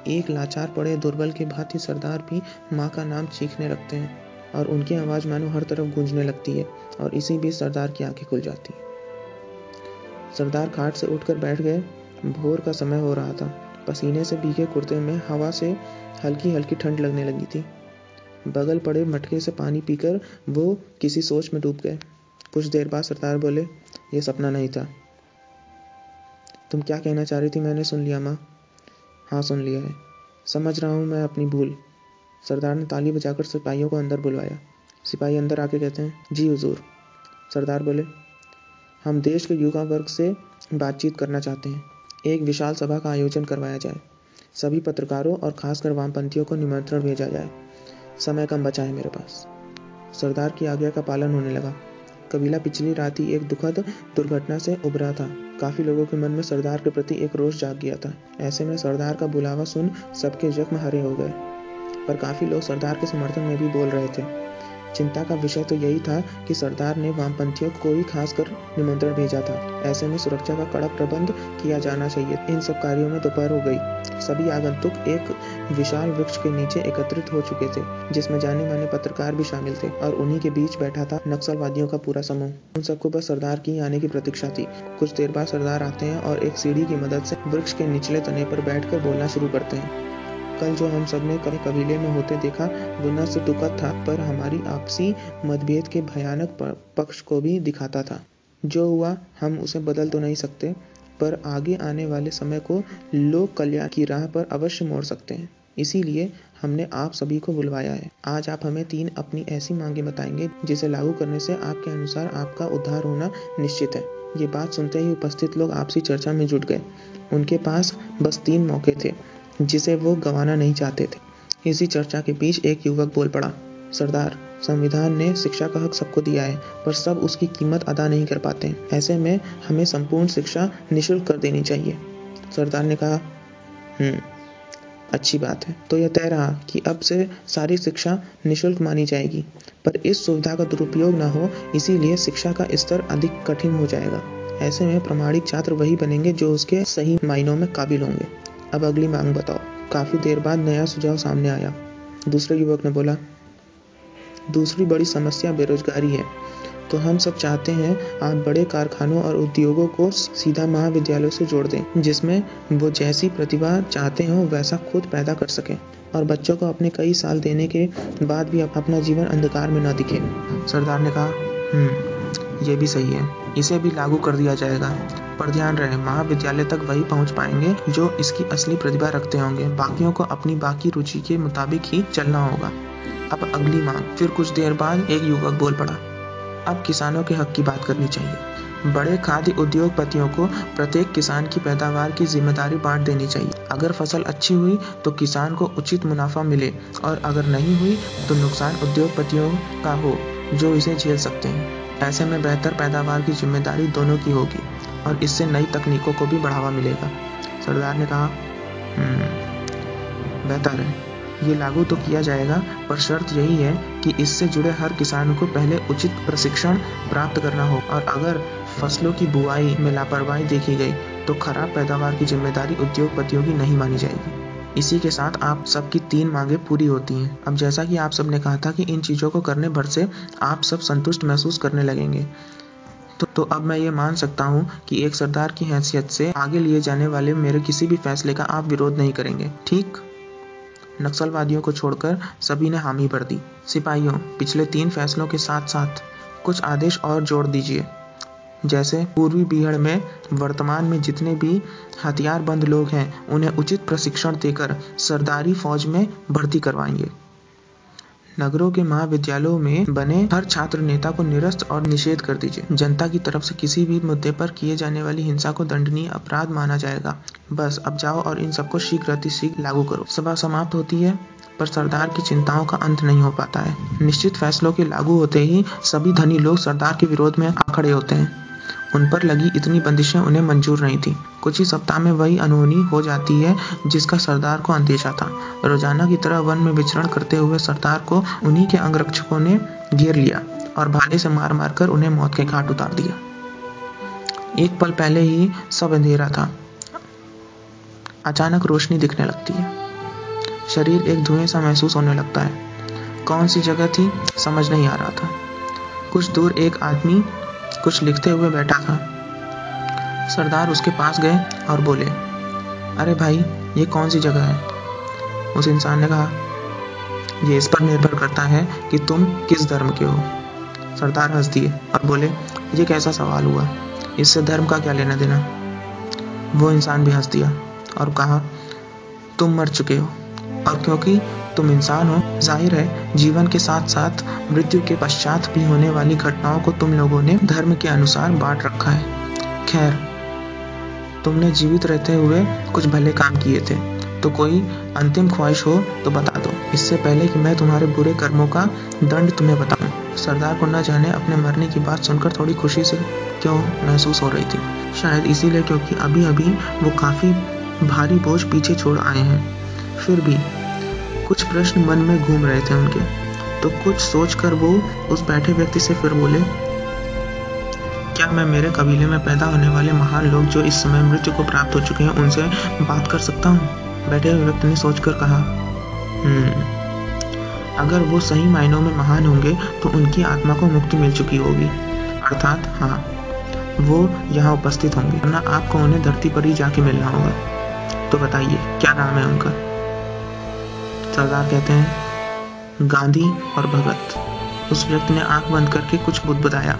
एक लाचार पड़े दुर्बल के भांति सरदार भी माँ का नाम चीखने लगते हैं और उनकी आवाज़ मानो हर तरफ़ गूंजने लगती है और इसी बीच सरदार की आँखें खुल जाती सरदार खाट से उठकर बैठ गए। भोर का समय हो रहा था। पसीने से भीगे कुर्ते में हवा से हल्की हल्की ठंड लगने लगी थी। बगल पड़े मटके से पानी पीकर वो किसी सोच में डूब गए। कुछ देर बाद सरदार बोले, ये सपना नहीं था। तुम क्या कहना चाह रही थी मैंने सुन लिया, माँ? हाँ सुन लिया है। समझ रहा हूँ मैं अपनी भूल। सरदार ने ताली बजाकर सिपाहियों को अंदर बुलवाया। सिपाही अंदर आके कहते हैं, जी हुजूर। सरदार बोले, हम देश के युवा वर्ग से बातचीत करना चाहते हैं। एक विशाल सभा का आयोजन करवाया जाए। सभी पत्रकारों और खासकर वामपंथियों को निमंत्रण भेजा जाए। समय कम बचा है मेरे पास। सरदार की आज्ञा का पालन होने लगा। कबीला पिछली रात ही एक दुखद दुर्घटना से उभरा था। काफ़ी लोगों के मन में सरदार के प्रति एक रोष जाग गया था। ऐसे में सरदार का बुलावा सुन सबके जख्म हरे हो गए। पर काफ़ी लोग सरदार के समर्थन में भी बोल रहे थे। चिंता का विषय तो यही था कि सरदार ने वामपंथियों को ही खासकर निमंत्रण भेजा था। ऐसे में सुरक्षा का कड़ा प्रबंध किया जाना चाहिए। इन सब कार्यों में दोपहर हो गई। सभी आगंतुक एक विशाल वृक्ष के नीचे एकत्रित हो चुके थे, जिसमें जाने माने पत्रकार भी शामिल थे और उन्हीं के बीच बैठा था नक्सलवादियों का पूरा समूह। उन सबको बस सरदार की आने की प्रतीक्षा थी। कुछ देर बाद सरदार आते हैं और एक सीढ़ी की मदद से वृक्ष के निचले तने पर बैठकर बोलना शुरू करते हैं। कल जो हम सबने कभी कबीले में होते देखा वो न सिर्फ़ दुखद था पर हमारी आपसी मतभेद के भयानक पक्ष को भी दिखाता था। जो हुआ, हम उसे बदल तो नहीं सकते, पर आगे आने वाले समय को लोक कल्याण की राह पर अवश्य मोड़ सकते हैं। इसीलिए हमने आप सभी को बुलवाया है। आज आप हमें तीन अपनी ऐसी मांगे बताएँगे, जिसे लागू करने से आपके अनुसार आपका उद्धार होना निश्चित है। ये बात सुनते ही उपस्थित लोग आपसी चर्चा में जुट गए। उनके पास बस तीन मौके थे। जिसे वो गंवाना नहीं चाहते थे। इसी चर्चा के बीच एक युवक बोल पड़ा, सरदार, संविधान ने शिक्षा का हक सबको दिया है, पर सब उसकी कीमत अदा नहीं कर पाते। ऐसे में हमें संपूर्ण शिक्षा निशुल्क कर देनी चाहिए। सरदार ने कहा हम्म अच्छी बात है। तो यह तय रहा कि अब से सारी शिक्षा निशुल्क मानी जाएगी, पर इस सुविधा का दुरुपयोग ना हो, इसीलिए शिक्षा का स्तर अधिक कठिन हो जाएगा। ऐसे में प्रमाणिक छात्र वही बनेंगे जो उसके सही मायनों में काबिल होंगे। अब अगली मांग बताओ। काफ़ी देर बाद नया सुझाव सामने आया। दूसरे युवक ने बोला, दूसरी बड़ी समस्या बेरोजगारी है। तो हम सब चाहते हैं आप बड़े कारखानों और उद्योगों को सीधा महाविद्यालयों से जोड़ दें, जिसमें वो जैसी प्रतिभा चाहते हो, वैसा खुद पैदा कर सकें और बच्चों को अपने कई साल देने के बाद भी अपना जीवन अंधकार में न दिखे। सरदार ने कहा हम्म। ये भी सही है। इसे भी लागू कर दिया जाएगा। पर ध्यान रहे, महाविद्यालय तक वही पहुँच पाएँगे जो इसकी असली प्रतिभा रखते होंगे। बाकियों को अपनी बाकी रुचि के मुताबिक ही चलना होगा। अब अगली मांग। फिर कुछ देर बाद एक युवक बोल पड़ा, अब किसानों के हक की बात करनी चाहिए। बड़े खाद्य उद्योगपतियों को प्रत्येक किसान की पैदावार की ज़िम्मेदारी बांट देनी चाहिए। अगर फ़सल अच्छी हुई तो किसान को उचित मुनाफा मिले और अगर नहीं हुई तो नुकसान उद्योगपतियों का हो, जो इसे झेल सकते हैं। ऐसे में बेहतर पैदावार की ज़िम्मेदारी दोनों की होगी और इससे नई तकनीकों को भी बढ़ावा मिलेगा। सरदार ने कहा हम्म, बेहतर है। ये लागू तो किया जाएगा पर शर्त यही है कि इससे जुड़े हर किसान को पहले उचित प्रशिक्षण प्राप्त करना हो। और अगर फ़सलों की बुआई में लापरवाही देखी गई तो खराब पैदावार की ज़िम्मेदारी उद्योगपतियों की नहीं मानी जाएगी। इसी के साथ आप सबकी तीन मांगे पूरी होती हैं। अब जैसा कि आप सबने कहा था कि इन चीज़ों को करने भर से आप सब संतुष्ट महसूस करने लगेंगे। तो, तो अब मैं ये मान सकता हूँ कि एक सरदार की हैसियत से आगे लिए जाने वाले मेरे किसी भी फैसले का आप विरोध नहीं करेंगे। ठीक? नक्सलवादियों को छोड़कर सभी ने हामी भर दी। सिपाहियों पिछले तीन फैसलों के साथ साथ कुछ आदेश और जोड़ दीजिए। जैसे पूर्वी बिहार में वर्तमान में जितने भी हथियारबंद लोग हैं, उन्हें उचित प्रशिक्षण देकर सरदारी फौज में भर्ती करवाएँगे। नगरों के महाविद्यालयों में बने हर छात्र नेता को निरस्त और निषेध कर दीजिए। जनता की तरफ़ से किसी भी मुद्दे पर किए जाने वाली हिंसा को दंडनीय अपराध माना जाएगा। बस, अब जाओ और इन सबको शीघ्र अति शीघ्र लागू करो। सभा समाप्त होती है, पर सरदार की चिंताओं का अंत नहीं हो पाता है। निश्चित फैसलों के लागू होते ही सभी धनी लोग सरदार के विरोध में आ खड़े होते हैं। उन पर लगी इतनी बंदिशें उन्हें मंजूर नहीं थी। कुछ ही सप्ताह में वही अनहोनी हो जाती है, जिसका सरदार को अंदेशा था। रोज़ाना की तरह वन में विचरण करते हुए सरदार को उन्हीं के अंगरक्षकों ने घेर लिया और भाले से मार मार कर उन्हें मौत के घाट उतार दिया। एक पल पहले ही सब अंधेरा था। अचानक रोशनी दिखने लगती है। शरीर एक धुएँ सा महसूस होने लगता है। कौन सी जगह थी? समझ नहीं आ रहा था। कुछ दूर एक आदमी कुछ लिखते हुए बैठा था। सरदार उसके पास गए और बोले, अरे भाई, ये कौन सी जगह है? उस इंसान ने कहा, ये इस पर निर्भर करता है कि तुम किस धर्म के हो। सरदार हंस दिए और बोले, ये कैसा सवाल हुआ? इससे धर्म का क्या लेना देना? वो इंसान भी हंस दिया और कहा, तुम मर चुके हो और क्योंकि तुम इंसान हो ज़ाहिर है, जीवन के साथ साथ मृत्यु के पश्चात भी होने वाली घटनाओं को तुम लोगों ने धर्म के अनुसार बांट रखा है। खैर, तुमने जीवित रहते हुए कुछ भले काम किए थे तो कोई अंतिम ख्वाहिश हो तो बता दो। इससे पहले कि मैं तुम्हारे बुरे कर्मों का दंड तुम्हें बताऊँ। सरदार को न जाने अपने मरने की बात सुनकर थोड़ी खुशी से क्यों महसूस हो रही थी? शायद इसीलिए क्योंकि अभी अभी वो काफ़ी भारी बोझ पीछे छोड़ आए हैं। फिर भी कुछ प्रश्न मन में घूम रहे थे उनके। तो कुछ सोचकर वो उस बैठे व्यक्ति से फिर बोले, क्या मैं मेरे कबीले में पैदा होने वाले महान लोग जो इस समय मृत्यु को प्राप्त हो चुके हैं, उनसे बात कर सकता हूँ? बैठे हुए व्यक्ति ने सोचकर कहा हम्म अगर वो सही मायनों में महान होंगे तो उनकी आत्मा को मुक्ति मिल चुकी होगी। अर्थात हाँ वो यहाँ उपस्थित होंगे। वरना आपको उन्हें धरती पर ही जाके मिलना होगा। तो बताइए, क्या नाम है उनका? सरदार कहते हैं, गांधी और भगत। उस व्यक्ति ने आँख बंद करके कुछ बुदबुदाया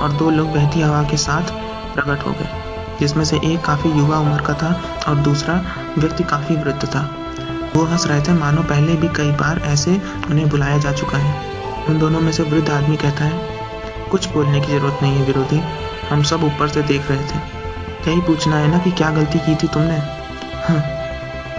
और दो लोग बहती हवा के साथ प्रकट हो गए, जिसमें से एक काफ़ी युवा उम्र का था और दूसरा व्यक्ति काफ़ी वृद्ध था। वो हंस रहे थे, मानो पहले भी कई बार ऐसे उन्हें बुलाया जा चुका है। उन दोनों में से वृद्ध आदमी कहता है, कुछ बोलने की ज़रूरत नहीं है विरोधी, हम सब ऊपर से देख रहे थे। यही पूछना है ना कि क्या गलती की थी तुमने? हाँ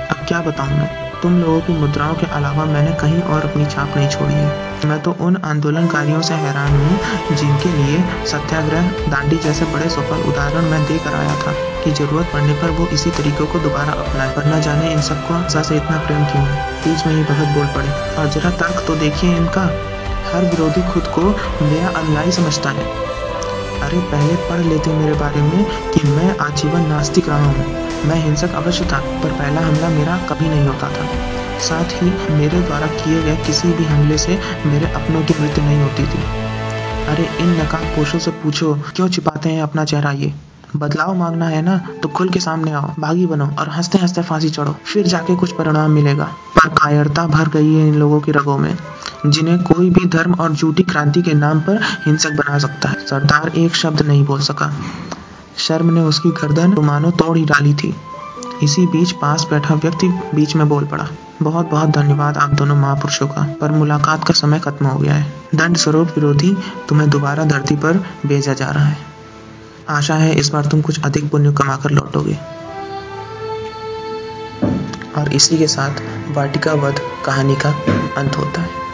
अब क्या बताऊँ मैं? तुम लोगों की मुद्राओं के अलावा मैंने कहीं और अपनी छाप नहीं छोड़ी है। मैं तो उन आंदोलनकारियों से हैरान हूँ, जिनके लिए सत्याग्रह दांडी जैसे बड़े सफल उदाहरण मैं देकर आया था कि ज़रूरत पड़ने पर वो इसी तरीकों को दोबारा अपनाए। पर न जाने इन सबको से इतना प्रेम क्यों है? बीच में ही भगत बोल पड़े। और जरा तर्क तो देखिए इनका। हर विरोधी खुद को मेरा अनुयायी समझता है। अरे पहले पढ़ लेते मेरे बारे में कि मैं आजीवन नास्तिक रहा हूँ। मैं हिंसक अवश्य था, पर पहला हमला मेरा कभी नहीं होता था। साथ ही मेरे द्वारा किए गए किसी भी हमले से मेरे अपनों की मृत्यु नहीं होती थी। अरे, इन नकाब पोषों से पूछो, क्यों छिपाते हैं अपना चेहरा ये? बदलाव मांगना है ना तो खुल के सामने आओ, भागी बनो और हँसते हँसते फांसी चढ़ो फिर जाके कुछ परिणाम मिलेगा। पर कायरता भर गई है इन लोगों की रगों में, जिन्हें कोई भी धर्म और झूठी क्रांति के नाम पर हिंसक बना सकता है। सरदार एक शब्द नहीं बोल सका। शर्म ने उसकी गर्दन मानो तोड़ ही डाली थी। इसी बीच पास बैठा व्यक्ति बीच में बोल पड़ा, बहुत बहुत धन्यवाद आप दोनों महापुरुषों का, पर मुलाकात का समय खत्म हो गया है। दंड स्वरूप विरोधी तुम्हें दोबारा धरती पर भेजा जा रहा है। आशा है इस बार तुम कुछ अधिक पुण्य कमाकर लौटोगे। और इसी के साथ वाटिका वध कहानी का अंत होता है।